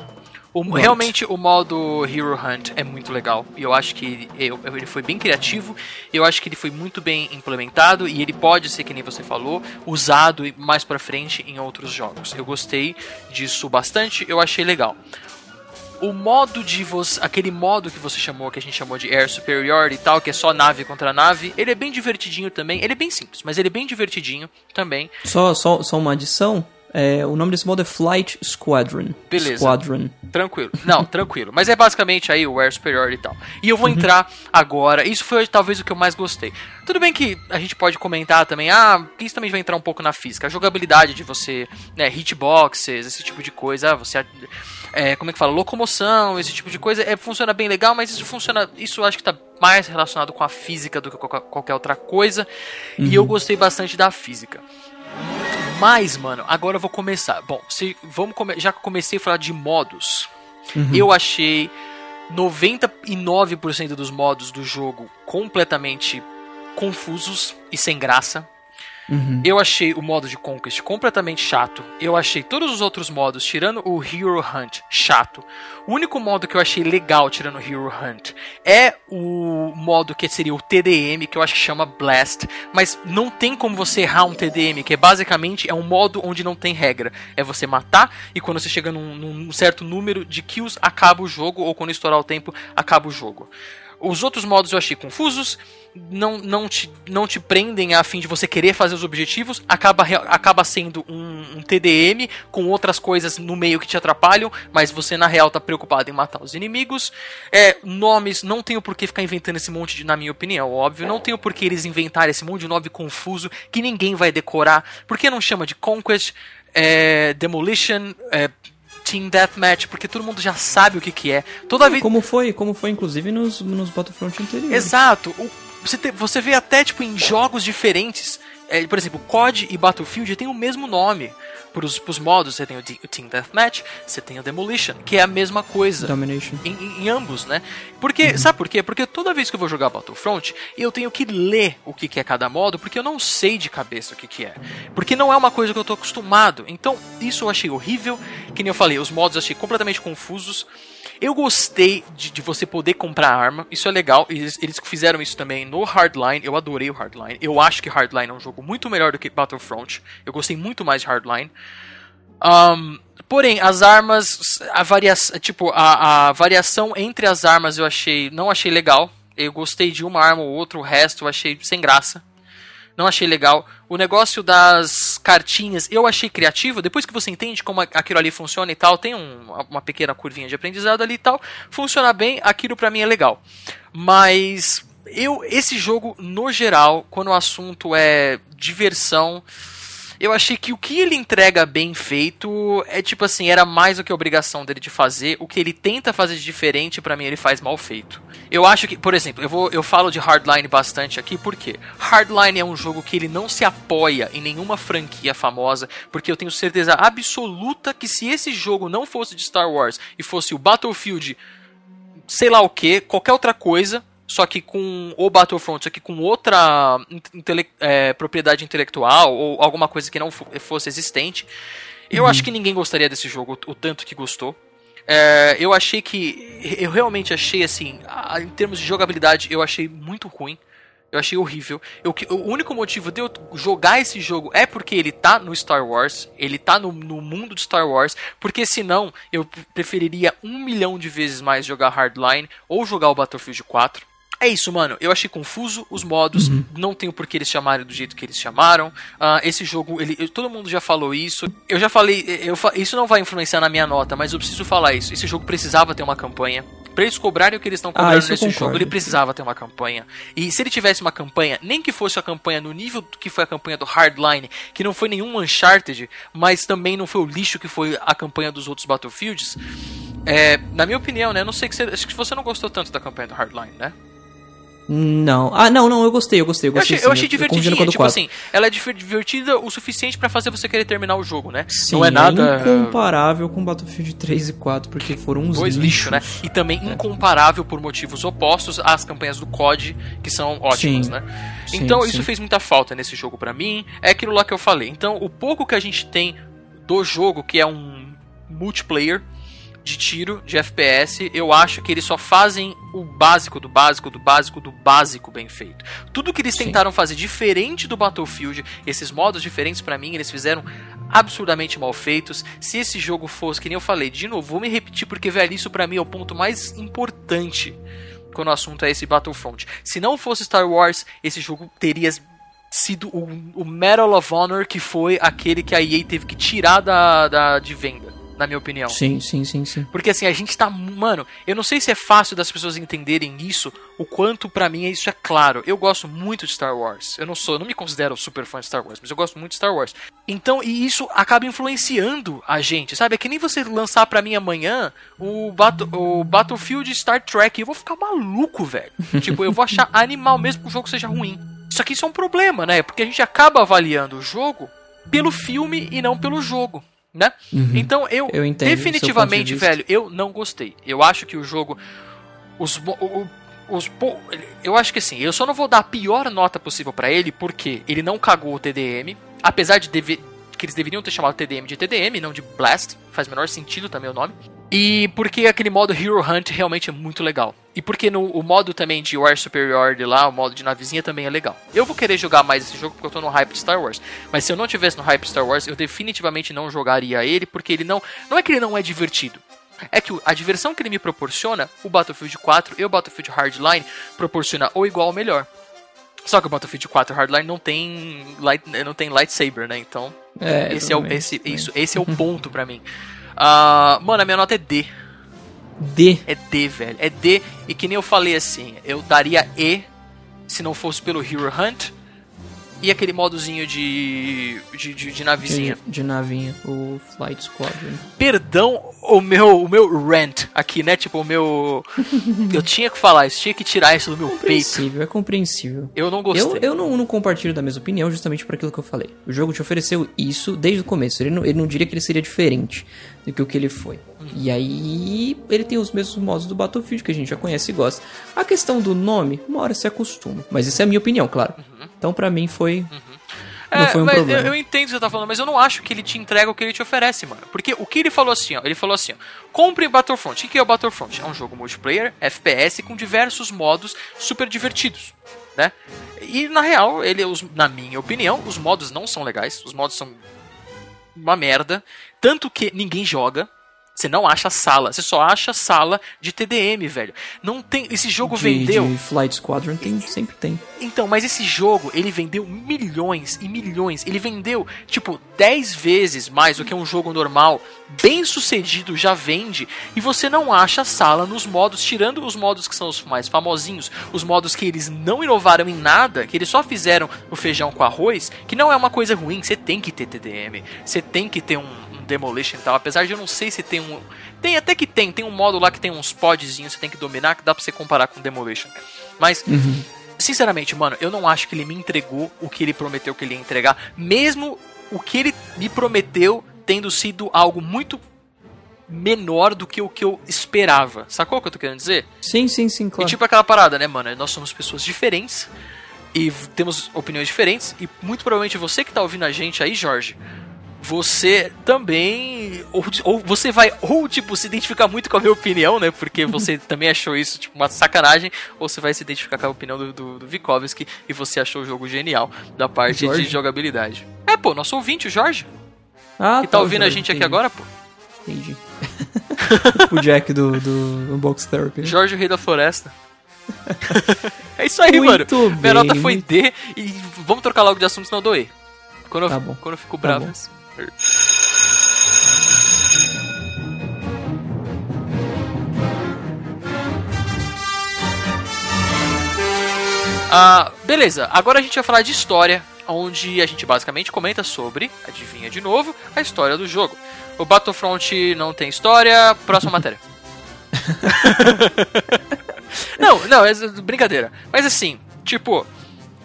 O, realmente o modo Hero Hunt é muito legal. E eu acho que ele foi bem criativo. Eu acho que ele foi muito bem implementado. E ele pode ser, que nem você falou, usado mais pra frente em outros jogos. Eu gostei disso bastante. Eu achei legal. O modo de você. Aquele modo que você chamou, que a gente chamou de Air Superiority e tal, que é só nave contra nave, ele é bem divertidinho também. Ele é bem simples, mas ele é bem divertidinho também. Só, só, só uma adição. É, o nome desse modo é Flight Squadron. Beleza. Squadron. Tranquilo. Não, tranquilo. Mas é basicamente aí o Air Superior e tal. E eu vou uhum. entrar agora. Isso foi talvez o que eu mais gostei. Tudo bem que a gente pode comentar também, ah, isso também vai entrar um pouco na física. A jogabilidade de você, né, hitboxes, esse tipo de coisa, você. É, como é que fala? Locomoção, esse tipo de coisa, é, funciona bem legal, mas isso funciona. Isso acho que tá mais relacionado com a física do que qualquer outra coisa. Uhum. E eu uhum. gostei bastante da física. Mas, mano, agora eu vou começar. Bom, se vamos come já que comecei a falar de modos, uhum. eu achei 99% dos modos do jogo completamente confusos e sem graça. Uhum. Eu achei o modo de Conquest completamente chato. Eu achei todos os outros modos, tirando o Hero Hunt, chato. O único modo que eu achei legal, tirando o Hero Hunt, é o modo que seria o TDM, que eu acho que chama Blast. Mas não tem como você errar um TDM, que é basicamente é um modo onde não tem regra. É você matar e quando você chega num, num certo número de kills, acaba o jogo, ou quando estourar o tempo, acaba o jogo. Os outros modos eu achei confusos, não, não, te, não te prendem a fim de você querer fazer os objetivos, acaba, acaba sendo um, um, TDM com outras coisas no meio que te atrapalham, mas você na real tá preocupado em matar os inimigos. É, nomes, não tenho por que ficar inventando esse monte de, na minha opinião, óbvio, não tenho por que eles inventarem esse monte de nome confuso que ninguém vai decorar. Por que não chama de Conquest, é, Demolition, é, Team Deathmatch, porque todo mundo já sabe o que, que é. Toda vez... Como foi, como foi inclusive nos, nos Battlefront anteriores. Exato. O, você, te, você vê até tipo em jogos diferentes, é, por exemplo, COD e Battlefield tem o mesmo nome pros, pros modos. Você tem o, o Team Deathmatch, você tem o Demolition, que é a mesma coisa. Domination. Em, em, em ambos, né? Porque, uhum. sabe por quê? Porque toda vez que eu vou jogar Battlefront, eu tenho que ler o que, que é cada modo, porque eu não sei de cabeça o que, que é. Porque não é uma coisa que eu tô acostumado. Então, isso eu achei horrível. Que nem eu falei, os modos eu achei completamente confusos. Eu gostei de, de, você poder comprar arma, isso é legal. Eles, eles, fizeram isso também no Hardline. Eu adorei o Hardline. Eu acho que Hardline é um jogo muito melhor do que Battlefront. Eu gostei muito mais de Hardline. Um, porém, as armas, a variação, tipo, a, a variação entre as armas eu achei, não achei legal. Eu gostei de uma arma ou outra, o resto eu achei sem graça não achei legal. O negócio das cartinhas eu achei criativo. Depois que você entende como aquilo ali funciona e tal, tem um, uma pequena curvinha de aprendizado ali e tal, funciona bem, aquilo para mim é legal. Mas eu esse jogo no geral, quando o assunto é diversão, eu achei que o que ele entrega bem feito é tipo assim, era mais do que a obrigação dele de fazer. O que ele tenta fazer de diferente, para mim, ele faz mal feito. Eu acho que, por exemplo, eu, vou, eu falo de Hardline bastante aqui, porque Hardline é um jogo que ele não se apoia em nenhuma franquia famosa, porque eu tenho certeza absoluta que se esse jogo não fosse de Star Wars e fosse o Battlefield, sei lá o que, qualquer outra coisa, só que com o Battlefront, só que com outra intele é, propriedade intelectual ou alguma coisa que não fosse existente. Eu uhum. acho que ninguém gostaria desse jogo, o tanto que gostou. É, eu achei que. Eu realmente achei assim. Em termos de jogabilidade, eu achei muito ruim. Eu achei horrível. Eu, o único motivo de eu jogar esse jogo é porque ele tá no Star Wars, ele tá no, no mundo de Star Wars, porque senão eu preferiria um milhão de vezes mais jogar Hardline ou jogar o Battlefield 4. É isso, mano. Eu achei confuso os modos. Uhum. Não tenho por que eles chamarem do jeito que eles chamaram. Uh, esse jogo, ele, todo mundo já falou isso. Eu já falei, eu, isso não vai influenciar na minha nota, mas eu preciso falar isso. Esse jogo precisava ter uma campanha. Pra eles cobrarem o que eles estão cobrando ah, nesse jogo, ele precisava ter uma campanha. E se ele tivesse uma campanha, nem que fosse a campanha no nível que foi a campanha do Hardline, que não foi nenhum Uncharted, mas também não foi o lixo que foi a campanha dos outros Battlefields. É, na minha opinião, né? Eu não sei que você, acho que você não gostou tanto da campanha do Hardline, né? Não. Ah, não, não, eu gostei, eu gostei. Eu, gostei, eu achei, eu achei divertidinha, tipo 4. assim, ela é divertida o suficiente para fazer você querer terminar o jogo, né? Sim, não é nada... É incomparável com Battlefield 3 e 4, porque foram uns Dois lixos, né? E também é. incomparável por motivos opostos às campanhas do COD, que são ótimas, sim. né? Então sim, isso sim. fez muita falta nesse jogo para mim, é aquilo lá que eu falei. Então o pouco que a gente tem do jogo, que é um multiplayer, de tiro, de FPS, eu acho que eles só fazem o básico do básico do básico do básico bem feito. Tudo que eles Sim. tentaram fazer diferente do Battlefield, esses modos diferentes para mim, eles fizeram absurdamente mal feitos. Se esse jogo fosse, que nem eu falei, de novo, vou me repetir porque velho, isso para mim é o ponto mais importante quando o assunto é esse Battlefront. Se não fosse Star Wars, esse jogo teria sido o, o Medal of Honor que foi aquele que a EA teve que tirar da, da de venda na minha opinião. Sim, sim, sim, sim. Porque assim, a gente tá. Mano, eu não sei se é fácil das pessoas entenderem isso, o quanto para mim isso é claro. Eu gosto muito de Star Wars. Eu não sou, eu não me considero super fã de Star Wars, mas eu gosto muito de Star Wars. Então, e isso acaba influenciando a gente, sabe? É que nem você lançar para mim amanhã o, Battle, o Battlefield Star Trek. Eu vou ficar maluco, velho. tipo, eu vou achar animal mesmo que o jogo seja ruim. Só que isso é um problema, né? Porque a gente acaba avaliando o jogo pelo filme e não pelo jogo né? Uhum. Então eu, eu definitivamente, velho, eu não gostei. Eu acho que o jogo os, o, os eu acho que assim, eu só não vou dar a pior nota possível pra ele porque ele não cagou o TDM, apesar de deve- que eles deveriam ter chamado TDM de TDM, não de Blast, faz menor sentido também o nome. E porque aquele modo Hero Hunt realmente é muito legal. E porque no, o modo também de War Superiority lá, o modo de navezinha também é legal. Eu vou querer jogar mais esse jogo porque eu tô no hype de Star Wars. Mas se eu não tivesse no hype de Star Wars, eu definitivamente não jogaria ele porque ele não. Não é que ele não é divertido. É que a diversão que ele me proporciona, o Battlefield 4 e o Battlefield Hardline proporciona ou igual ou melhor. Só que o Battlefield 4 Hardline não tem light, não tem lightsaber, né? Então, É, esse é o exatamente, esse, exatamente. isso, esse é o ponto pra mim. Ah, mano, a minha nota é D. D. É D, velho. É D. E que nem eu falei assim, eu daria E se não fosse pelo Hero Hunt e aquele modozinho de, de, de, de navezinha. De, de navinha, o Flight Squadron. Perdão o meu, o meu rant aqui, né? Tipo, o meu. eu tinha que falar isso, tinha que tirar isso do meu peito. Compreensível, é compreensível. Eu não gostei. Eu, eu não, não compartilho da mesma opinião justamente por aquilo que eu falei. O jogo te ofereceu isso desde o começo. Ele não, ele não diria que ele seria diferente do que o que ele foi. E aí, ele tem os mesmos modos do Battlefield que a gente já conhece e gosta. A questão do nome, uma hora se acostuma. Mas isso é a minha opinião, claro. Então, pra mim, foi. Não É, foi um mas problema. Eu, eu entendo o que você tá falando, mas eu não acho que ele te entrega o que ele te oferece, mano. Porque o que ele falou assim, ó, ele falou assim, ó, compre Battlefront. O que é o Battlefront? É um jogo multiplayer, FPS, com diversos modos super divertidos, né? E na real, ele, os, na minha opinião, os modos não são legais, os modos são uma merda, tanto que ninguém joga. Você não acha sala, você só acha sala de TDM, velho. Não tem, esse jogo de, vendeu de Flight Squadron tem, sempre tem. então, mas esse jogo, ele vendeu milhões e milhões. Ele vendeu, tipo, 10 vezes mais do que um jogo normal. Bem sucedido já vende. E você não acha sala nos modos, tirando os modos que são os mais famosinhos, os modos que eles não inovaram em nada, que eles só fizeram o feijão com arroz, que não é uma coisa ruim. Você tem que ter TDM, você tem que ter um, um Demolition e tal. Apesar de eu não sei se tem um. Tem até que tem, tem um modo lá que tem uns podzinhos que você tem que dominar, que dá pra você comparar com Demolition. Mas. Sinceramente, mano, eu não acho que ele me entregou o que ele prometeu que ele ia entregar, mesmo o que ele me prometeu tendo sido algo muito menor do que o que eu esperava. Sacou o que eu tô querendo dizer? Sim, sim, sim, E claro. tipo aquela parada, né, mano? Nós somos pessoas diferentes e temos opiniões diferentes e muito provavelmente você que tá ouvindo a gente aí, Jorge, você também ou, ou você vai ou tipo se identificar muito com a minha opinião, né? Porque você também achou isso tipo uma sacanagem, ou você vai se identificar com a opinião do, do, do Vikovski e você achou o jogo genial da parte Jorge? de jogabilidade. É, pô, nosso ouvinte, o Jorge, ah, que tá ouvindo a Jorge, gente aqui entendi, agora, pô. Entendi. o Jack do, do Unbox Therapy. Jorge, o rei da floresta. é isso aí, Muito mano. Minha bem, nota foi muito- D e vamos trocar logo de assunto, senão eu dou E. Quando eu, Tá bom. quando eu fico Tá bravo. bom. Ah, beleza, agora a gente vai falar de história, onde a gente basicamente comenta sobre, adivinha de novo, a história do jogo. O Battlefront não tem história, próxima matéria. não, não, é brincadeira. Mas assim, tipo,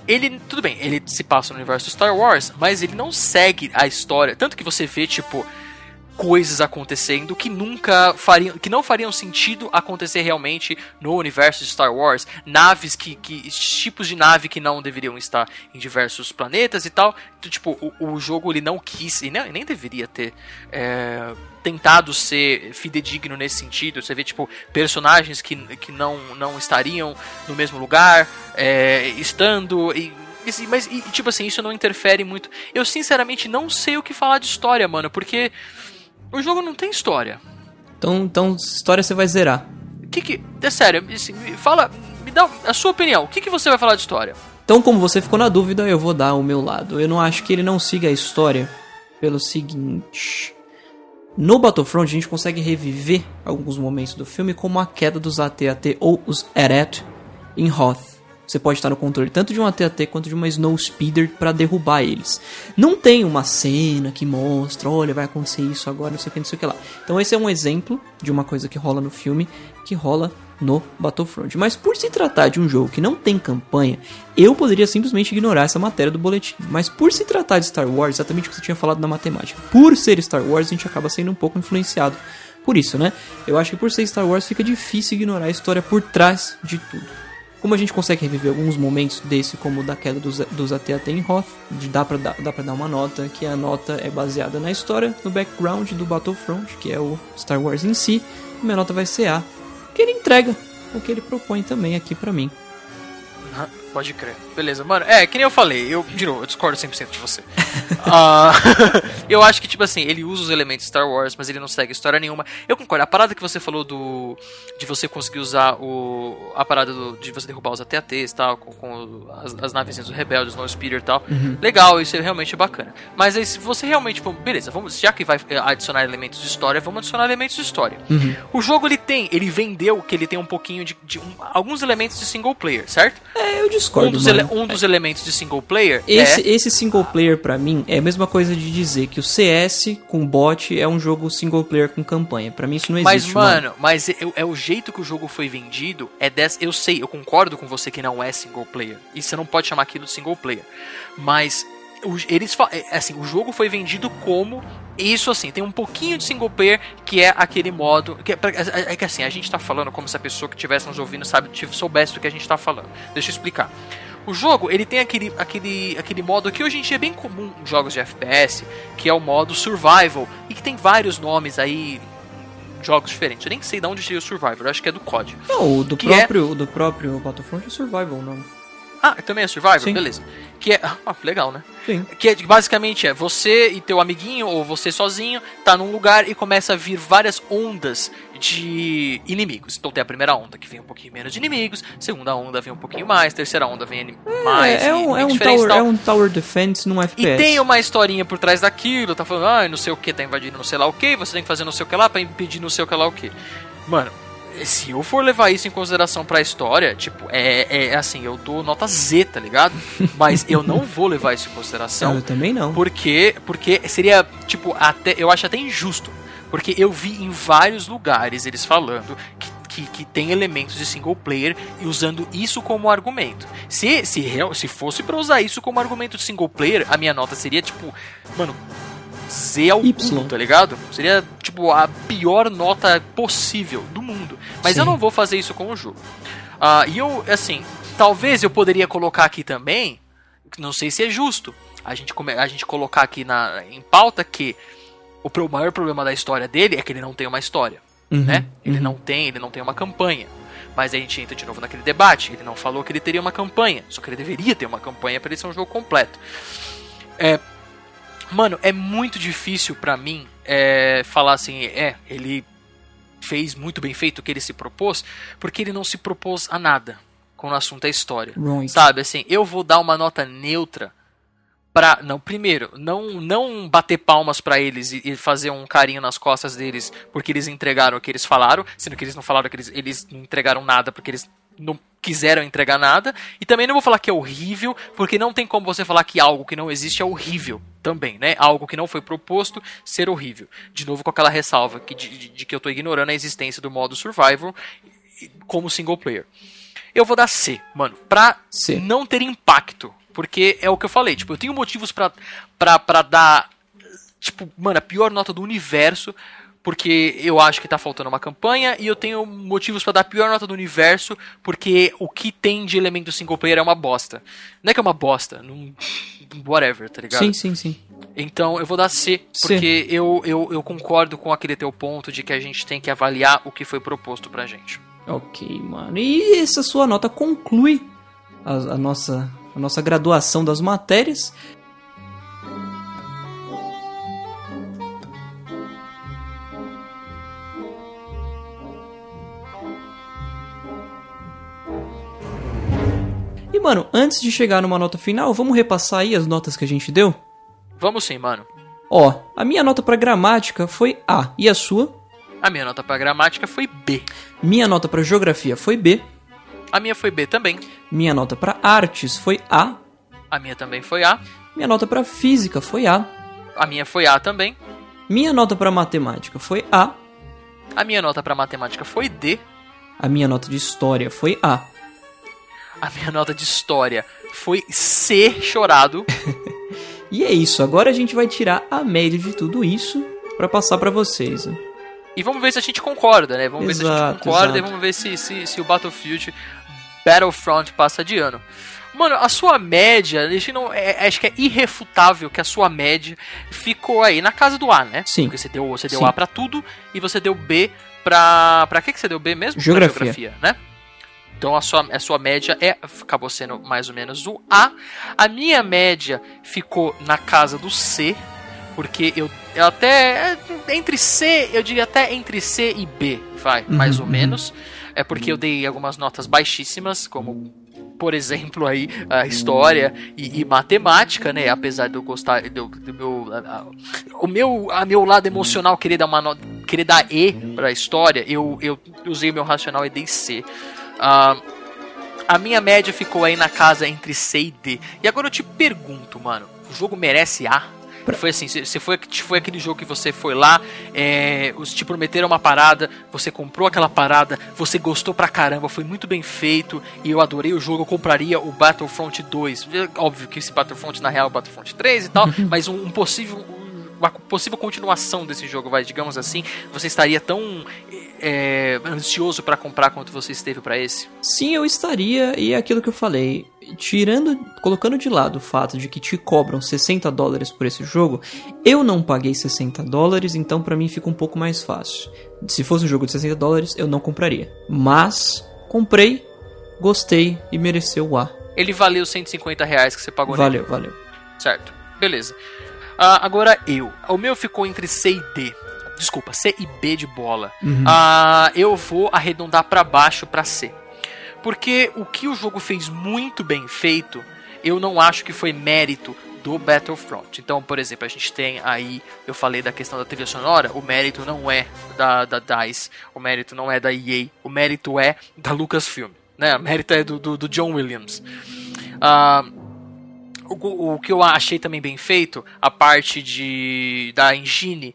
ele, tudo bem, ele se passa no universo Star Wars, mas ele não segue a história. Tanto que você vê, tipo, coisas acontecendo que nunca fariam, que não fariam sentido acontecer realmente no universo de Star Wars. Naves que, que tipos de nave que não deveriam estar em diversos planetas e tal. Então, tipo, o, o jogo ele não quis e nem, nem deveria ter é, tentado ser fidedigno nesse sentido. Você vê tipo personagens que, que não, não estariam no mesmo lugar, é, estando e e- mas, tipo assim, isso não interfere muito. Eu, sinceramente, não sei o que falar de história, mano, porque o jogo não tem história. Então, então, história você vai zerar. O que que... É sério, assim, me fala... Me dá a sua opinião. O que que você vai falar de história? Então, como você ficou na dúvida, eu vou dar o meu lado. Eu não acho que ele não siga a história pelo seguinte. No Battlefront, a gente consegue reviver alguns momentos do filme, como a queda dos AT-AT ou os Eret em Hoth. Você pode estar no controle tanto de um AT-AT quanto de uma Snow Speeder para derrubar eles. Não tem uma cena que mostra, olha, vai acontecer isso agora, não sei o que, não sei o que lá. Então esse é um exemplo de uma coisa que rola no filme, que rola no Battlefront. Mas por se tratar de um jogo que não tem campanha, eu poderia simplesmente ignorar essa matéria do boletim. Mas por se tratar de Star Wars, exatamente o que você tinha falado na matemática, por ser Star Wars, a gente acaba sendo um pouco influenciado por isso, né? Eu acho que por ser Star Wars fica difícil ignorar a história por trás de tudo. Como a gente consegue reviver alguns momentos desse, como da queda dos, dos AT-AT em Hoth, de, dá, pra, dar, dá pra dar uma nota, que a nota é baseada na história, no background do Battlefront, que é o Star Wars em si. E minha nota vai ser A, que ele entrega o que ele propõe também aqui pra mim. Ah, Pode crer. Beleza, mano. É, que nem eu falei, eu, de novo, eu discordo 100% de você. Ah, eu acho que, tipo assim, ele usa os elementos Star Wars, mas ele não segue história nenhuma. Eu concordo. A parada que você falou do. de você conseguir usar o. a parada do, de você derrubar os AT-ATs e tal, com, com as, as naves dos rebeldes, no Speeder e tal. Legal, isso é realmente bacana. Mas aí, se você realmente. Bom, beleza, vamos, já que vai eh, adicionar elementos de história, vamos adicionar elementos de história. O jogo ele tem, ele vendeu que ele tem um pouquinho de. de um- alguns elementos de single player, certo? É, eu Um discordo, dos, mano. Um dos elementos de single player Esse, é. esse single player pra mim é a mesma coisa de dizer que o CS com bot é um jogo single player com campanha. Pra mim isso não Mas, existe, mano, mas é, é o jeito que o jogo foi vendido. É dessa. Eu sei, eu concordo com você que não é single player. E você não pode chamar aquilo de single player. Mas o- eles é, assim, o jogo foi vendido como. Isso assim, tem um pouquinho de single player que é aquele modo. Que é, é- é que assim, a gente tá falando como se a pessoa que estivesse nos ouvindo sabe, soubesse do que a gente tá falando. Deixa eu explicar. O jogo, ele tem aquele, aquele, aquele modo que hoje em dia é bem comum em jogos de FPS, que é o modo survival, e que tem vários nomes aí jogos diferentes. Eu nem sei de onde tirei o Survivor, eu acho que é do COD. Não, o do Que é- próprio, o do próprio Battlefront é Survival, não. Ah, também é Survivor? Sim. Beleza. Que é. Ah, legal, né? Sim. Que é, basicamente é você e teu amiguinho, ou você sozinho, tá num lugar e começa a vir várias ondas de inimigos. Então tem a primeira onda que vem um pouquinho menos de inimigos, segunda onda vem um pouquinho mais, terceira onda vem anim- mais. é, é e- um, e é, um e tower, é um Tower Defense num E FPS. tem uma historinha por trás daquilo, tá falando, ah, não sei o que, tá invadindo não sei lá o que, você tem que fazer não sei o que lá pra impedir não sei o que lá o que. Mano, se eu for levar isso em consideração pra história, tipo, é, é assim, eu dou nota Z, tá ligado? Mas eu não vou levar isso em Não, consideração, eu também não. porque, porque seria, tipo, até, eu acho até injusto. Porque eu vi em vários lugares eles falando que, que, que tem elementos de single player e usando isso como argumento. Se, se, se fosse pra usar isso como argumento de single player, a minha nota seria, tipo, mano, Z ao Y. cubo, tá ligado? Seria, tipo, a pior nota possível do mundo. Mas eu Sim. não vou fazer isso com o jogo. Ah, e eu, assim, talvez eu poderia colocar aqui também, não sei se é justo, a gente, a gente colocar aqui na, em pauta que o, o maior problema da história dele é que ele não tem uma história, Uhum, né? Ele uhum. não tem, ele não tem uma campanha. Mas a gente entra de novo naquele debate. Ele não falou que ele teria uma campanha, só que ele deveria ter uma campanha para ele ser um jogo completo. É, mano, é muito difícil pra mim é, falar assim, é, ele fez muito bem feito o que ele se propôs, porque ele não se propôs a nada quando o assunto é história. Right. Sabe, assim, eu vou dar uma nota neutra pra. Não, primeiro, não, não bater palmas pra eles e, e fazer um carinho nas costas deles porque eles entregaram o que eles falaram, sendo que eles não falaram que eles, eles não entregaram nada porque eles não quiseram entregar nada. E também não vou falar que é horrível, porque não tem como você falar que algo que não existe é horrível também, né? Algo que não foi proposto ser horrível. De novo com aquela ressalva que, de, de- de que eu tô ignorando a existência do modo survival como single player. Eu vou dar C, mano, pra C. não ter impacto. Porque é o que eu falei, tipo, eu tenho motivos pra, pra, pra dar, tipo, mano, a pior nota do universo, porque eu acho que tá faltando uma campanha, e eu tenho motivos pra dar a pior nota do universo, porque o que tem de elemento single player é uma bosta. Não é que é uma bosta, não, whatever, tá ligado? Sim, sim, sim. Então eu vou dar C, C. porque eu, eu, eu concordo com aquele teu ponto de que a gente tem que avaliar o que foi proposto pra gente. Ok, mano. E essa sua nota conclui a, a nossa, a nossa graduação das matérias. E, mano, antes de chegar numa nota final, vamos repassar aí as notas que a gente deu? Vamos sim, mano. Ó, a minha nota pra gramática foi A. E a sua? A minha nota pra gramática foi B. Minha nota pra geografia foi B. A minha foi B também. Minha nota pra artes foi A. A minha também foi A. Minha nota pra física foi A. A minha foi A também. Minha nota pra matemática foi A. A minha nota pra matemática foi D. A minha nota de história foi A. A minha nota de história foi C chorado. E é isso, agora a gente vai tirar a média de tudo isso pra passar pra vocês. né? E vamos ver se a gente concorda, né? Vamos ver se a Exato, gente concorda e exato. vamos ver se, se, se o Battlefield Battlefront passa de ano. Mano, a sua média, a não, é, acho que é irrefutável que a sua média ficou aí na casa do A, né? Sim. Porque você deu, você deu Sim. A pra tudo e você deu B pra. Pra que, que você deu B mesmo? Pra Geografia. geografia, né? Então a sua, a sua média é, acabou sendo mais ou menos o A. A minha média ficou na casa do C, porque eu, eu até. Entre C, eu diria até entre C e B, vai, mais ou uhum. menos. É porque eu dei algumas notas baixíssimas, como por exemplo aí a história e, e matemática, né? Apesar de eu gostar do, do meu a- a- o meu a meu lado emocional querer dar uma nota, querer dar E para a história, eu, eu usei o meu racional e dei C. Ah, a minha média ficou aí na casa entre C e D. E agora eu te pergunto, mano, o jogo merece A? Foi assim, se se foi, foi aquele jogo que você foi lá, é, os te prometeram uma parada, você comprou aquela parada, você gostou pra caramba, foi muito bem feito, e eu adorei o jogo, eu compraria o Battlefront 2. É Óbvio que esse Battlefront na real é o Battlefront 3 e tal, mas um, um possível. Uma possível continuação desse jogo, vai, digamos assim, você estaria tão é, ansioso pra comprar quanto você esteve pra esse? Sim, eu estaria, e é aquilo que eu falei. Tirando, colocando de lado o fato de que te cobram 60 dólares por esse jogo, eu não paguei 60 dólares, então pra mim fica um pouco mais fácil. Se fosse um jogo de 60 dólares, eu não compraria. Mas, comprei, gostei e mereceu o A. Ele valeu 150 reais que você pagou nele. Valeu, valeu. Certo, beleza. Ah, agora eu. O meu ficou entre C e D. Desculpa, C e B de bola. Ah, eu vou arredondar pra baixo pra C. Porque o que o jogo fez muito bem feito, eu não acho que foi mérito do Battlefront. Então, por exemplo, a gente tem aí, eu falei da questão da trilha sonora, o mérito não é da, da DICE, o mérito não é da EA, o mérito é da Lucasfilm, né? O mérito é do, do, do John Williams. Ah, o, o que eu achei também bem feito, a parte de da engine,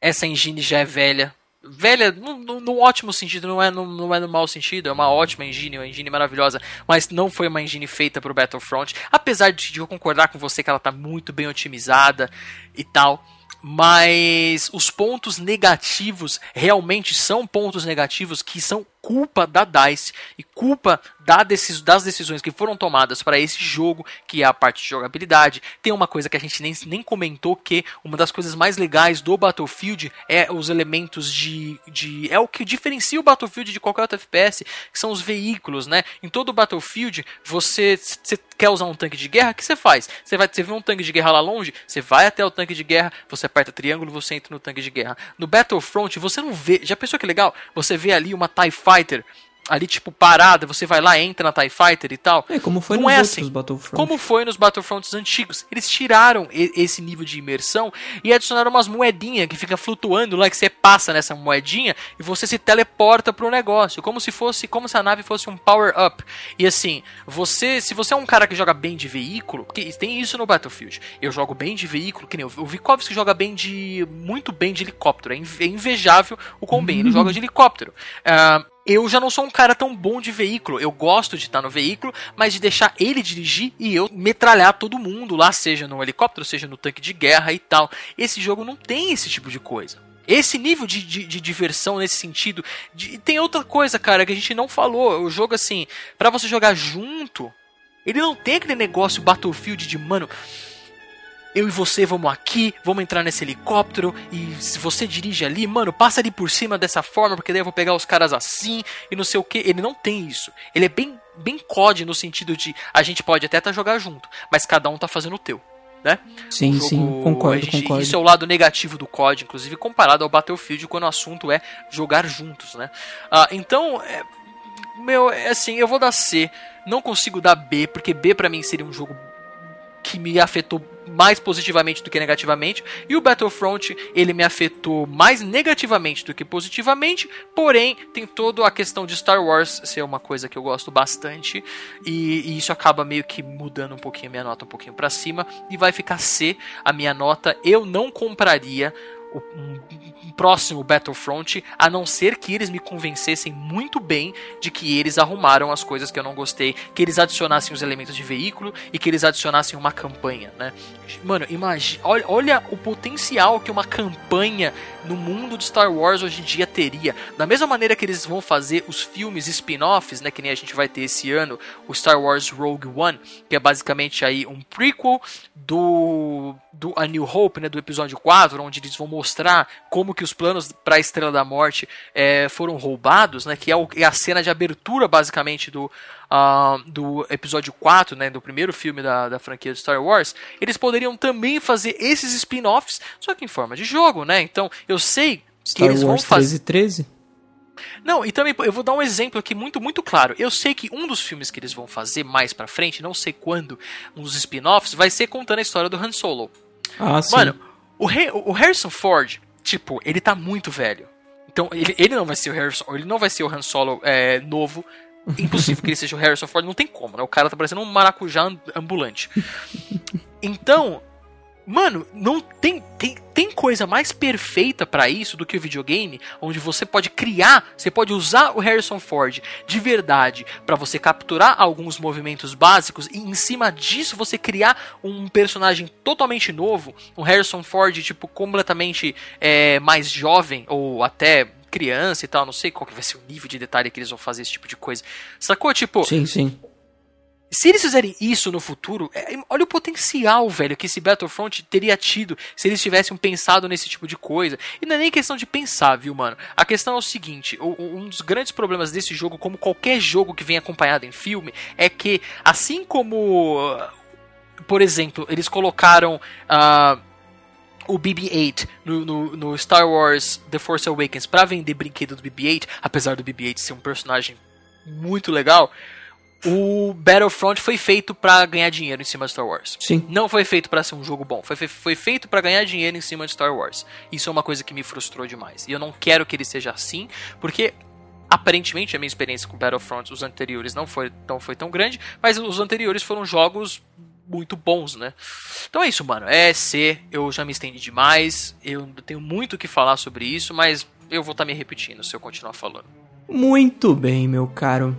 essa engine já é velha. Velha, no, no- no ótimo sentido, não é no, não é no mau sentido, é uma ótima engine, uma engine maravilhosa, mas não foi uma engine feita pro Battlefront. Apesar de, de eu concordar com você que ela tá muito bem otimizada e tal, mas os pontos negativos realmente são pontos negativos que são culpa da DICE e culpa da decis- das decisões que foram tomadas para esse jogo, que é a parte de jogabilidade. Tem uma coisa que a gente nem, nem comentou, que uma das coisas mais legais do Battlefield é os elementos de, de. É o que diferencia o Battlefield de qualquer outro FPS, que são os veículos, né? Em todo Battlefield, você, você quer usar um tanque de guerra, o que você faz? Você vai você vê um tanque de guerra lá longe, você vai até o tanque de guerra, você aperta triângulo, você entra no tanque de guerra. No Battlefront, você não vê. Já pensou que legal? Você vê ali uma TIE Fighter. Ali, tipo, parada, você vai lá, entra na TIE Fighter e tal. É, como foi Não nos é outros assim. Battlefront. Como foi nos Battlefronts antigos. Eles tiraram esse nível de imersão e adicionaram umas moedinhas que fica flutuando lá, que você passa nessa moedinha e você se teleporta pro negócio. Como se fosse, como se a nave fosse um power-up. E assim, você, se você é um cara que joga bem de veículo, que tem isso no Battlefield. Eu jogo bem de veículo, que nem o o Vikovski joga bem de. muito bem de helicóptero. É é invejável o quão bem ele joga de helicóptero. Ah, eu já não sou um cara tão bom de veículo. Eu gosto de estar no veículo, mas de deixar ele dirigir e eu metralhar todo mundo lá, seja no helicóptero, seja no tanque de guerra e tal. Esse jogo não tem esse tipo de coisa. Esse nível de, de, de diversão nesse sentido. de- tem outra coisa, cara, que a gente não falou. O jogo, assim, pra você jogar junto, ele não tem aquele negócio Battlefield de, mano, eu e você vamos aqui, vamos entrar nesse helicóptero e se você dirige ali, mano, passa ali por cima dessa forma, porque daí eu vou pegar os caras assim e não sei o que. Ele não tem isso. Ele é bem, bem COD no sentido de a gente pode até tá jogar junto, mas cada um tá fazendo o teu, né? Sim, O sim, jogo- concordo, gente- concordo. Isso é o lado negativo do COD, inclusive comparado ao Battlefield, quando o assunto é jogar juntos, né? Ah, então, é, meu, é assim, eu vou dar C, não consigo dar B, porque B pra mim seria um jogo que me afetou mais positivamente do que negativamente, e o Battlefront ele me afetou mais negativamente do que positivamente, porém tem toda a questão de Star Wars ser uma coisa que eu gosto bastante, e, e isso acaba meio que mudando um pouquinho a minha nota um pouquinho pra cima, e vai ficar C a minha nota. Eu não compraria um, próximo Battlefront, a não ser que eles me convencessem muito bem de que eles arrumaram as coisas que eu não gostei, que eles adicionassem os elementos de veículo e que eles adicionassem uma campanha, né? Mano, imagina, olha, olha o potencial que uma campanha no mundo de Star Wars hoje em dia teria. Da mesma maneira que eles vão fazer os filmes spin-offs, né, que nem a gente vai ter esse ano, o Star Wars Rogue One, que é basicamente aí um prequel do do A New Hope, né, do episódio 4, onde eles vão mostrar como que os planos para a Estrela da Morte eh, foram roubados, né, que é, o- é a cena de abertura basicamente do ah, do episódio 4, né, do primeiro filme da, da franquia de Star Wars, eles poderiam também fazer esses spin-offs, só que em forma de jogo, né? Então, eu sei que Star eles Wars vão fazer 1313? não, e também eu vou dar um exemplo aqui muito, muito claro. Eu sei que um dos filmes que eles vão fazer mais pra frente, não sei quando, um dos spin-offs, vai ser contando a história do Han Solo. Ah, sim. O, o Harrison Ford, tipo, ele tá muito velho. Então, ele, ele não vai ser o Harrison, ele não vai ser o Han Solo é, novo. Impossível que ele seja o Harrison Ford, não tem como, né? O cara tá parecendo um maracujá am- ambulante. Então, mano, não tem, tem, tem coisa mais perfeita pra isso do que o videogame, onde você pode criar, você pode usar o Harrison Ford de verdade pra você capturar alguns movimentos básicos e em cima disso você criar um personagem totalmente novo, um Harrison Ford tipo completamente é, mais jovem ou até criança e tal, não sei qual que vai ser o nível de detalhe que eles vão fazer esse tipo de coisa. Sacou? Tipo, Sim, sim. Se eles fizerem isso no futuro, é, olha o potencial, velho, que esse Battlefront teria tido se eles tivessem pensado nesse tipo de coisa. E não é nem questão de pensar, viu, mano? A questão é o seguinte: um dos grandes problemas desse jogo, como qualquer jogo que vem acompanhado em filme, é que, assim como, por exemplo, eles colocaram. ah, o BB-8 no, no- no Star Wars The Force Awakens pra vender brinquedo do BB-8, apesar do BB-8 ser um personagem muito legal, o Battlefront foi feito pra ganhar dinheiro em cima de Star Wars. Sim. Não foi feito pra ser um jogo bom, foi, foi feito pra ganhar dinheiro em cima de Star Wars. Isso é uma coisa que me frustrou demais. E eu não quero que ele seja assim, porque aparentemente a minha experiência com Battlefront, os anteriores, não foi, não foi tão grande, mas os anteriores foram jogos muito bons, né? Então é isso, mano. É C, eu já me estendi demais, eu tenho muito o que falar sobre isso, mas eu vou estar me repetindo se eu continuar falando. Muito bem, meu caro.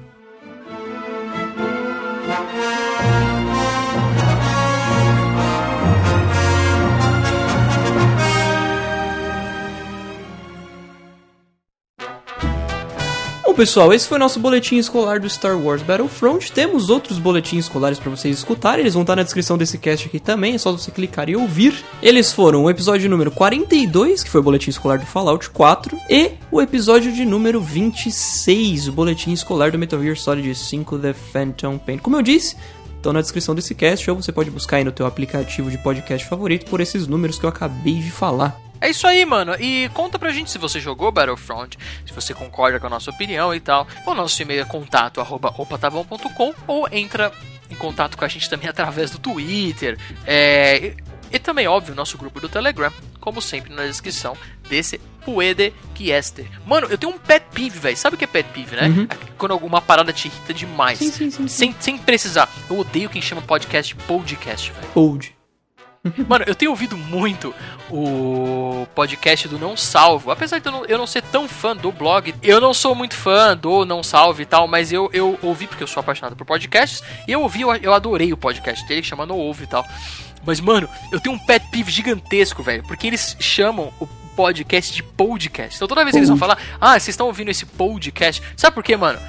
Música Bom, pessoal, esse foi o nosso boletim escolar do Star Wars Battlefront. Temos outros boletins escolares para vocês escutarem, eles vão estar na descrição desse cast aqui também, é só você clicar e ouvir. Eles foram o episódio número 42, que foi o boletim escolar do Fallout 4, e o episódio de número 26, o boletim escolar do Metal Gear Solid 5 The Phantom Pain. Como eu disse, estão na descrição desse cast, ou você pode buscar aí no teu aplicativo de podcast favorito por esses números que eu acabei de falar. É isso aí, mano. E conta pra gente se você jogou Battlefront, se você concorda com a nossa opinião e tal. O nosso e-mail é contato arroba opatabom.com ou entra em contato com a gente também através do Twitter. É, e, e também, óbvio, nosso grupo do Telegram, como sempre na descrição desse Puedequiester. Mano, eu tenho um pet peeve, velho. Sabe o que é pet peeve, né? Uhum. Quando alguma parada te irrita demais. Sim, sim, sim, sim. Sem, sem precisar. Eu odeio quem chama podcast de podcast, velho. Old. Mano, eu tenho ouvido muito o podcast do Não Salvo. Apesar de eu não, eu não ser tão fã do blog, eu não sou muito fã do Não Salvo e tal, mas eu, eu ouvi porque eu sou apaixonado por podcasts. E eu ouvi, eu, eu adorei o podcast dele, que chama No Ouve e tal. Mas, mano, eu tenho um pet peeve gigantesco, velho, porque eles chamam o podcast de podcast. Então toda vez que eles vão falar, ah, vocês estão ouvindo esse podcast. Sabe por quê, mano?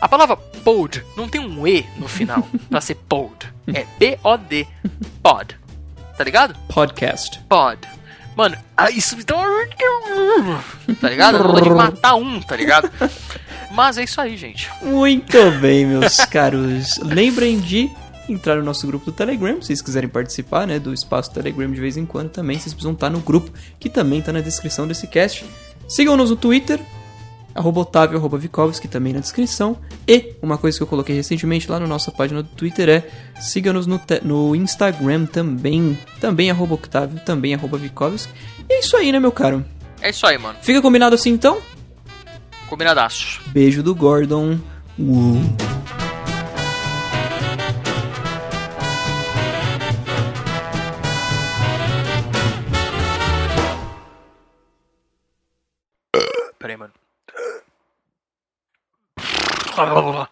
A palavra pod não tem um E no final pra ser pod. É P-O-D. Pod. Tá ligado? Podcast. Pod. Mano, ah, isso me dá uma... Tá ligado? Dá vontade de matar um, tá ligado? Mas é isso aí, gente. Muito bem, meus caros. Lembrem de entrar no nosso grupo do Telegram, se vocês quiserem participar, né, do espaço Telegram de vez em quando também, vocês precisam estar no grupo, que também está na descrição desse cast. Sigam-nos no Twitter, arroba Otávio, arroba Vikovski, também na descrição. E uma coisa que eu coloquei recentemente lá na nossa página do Twitter é siga-nos no, no Instagram também, também arroba Octávio, também arroba Vikovski. E é isso aí, né, meu caro? É isso aí, mano. Fica combinado assim então? Combinadaço. Beijo do Gordon. Uh. blah, blah, blah.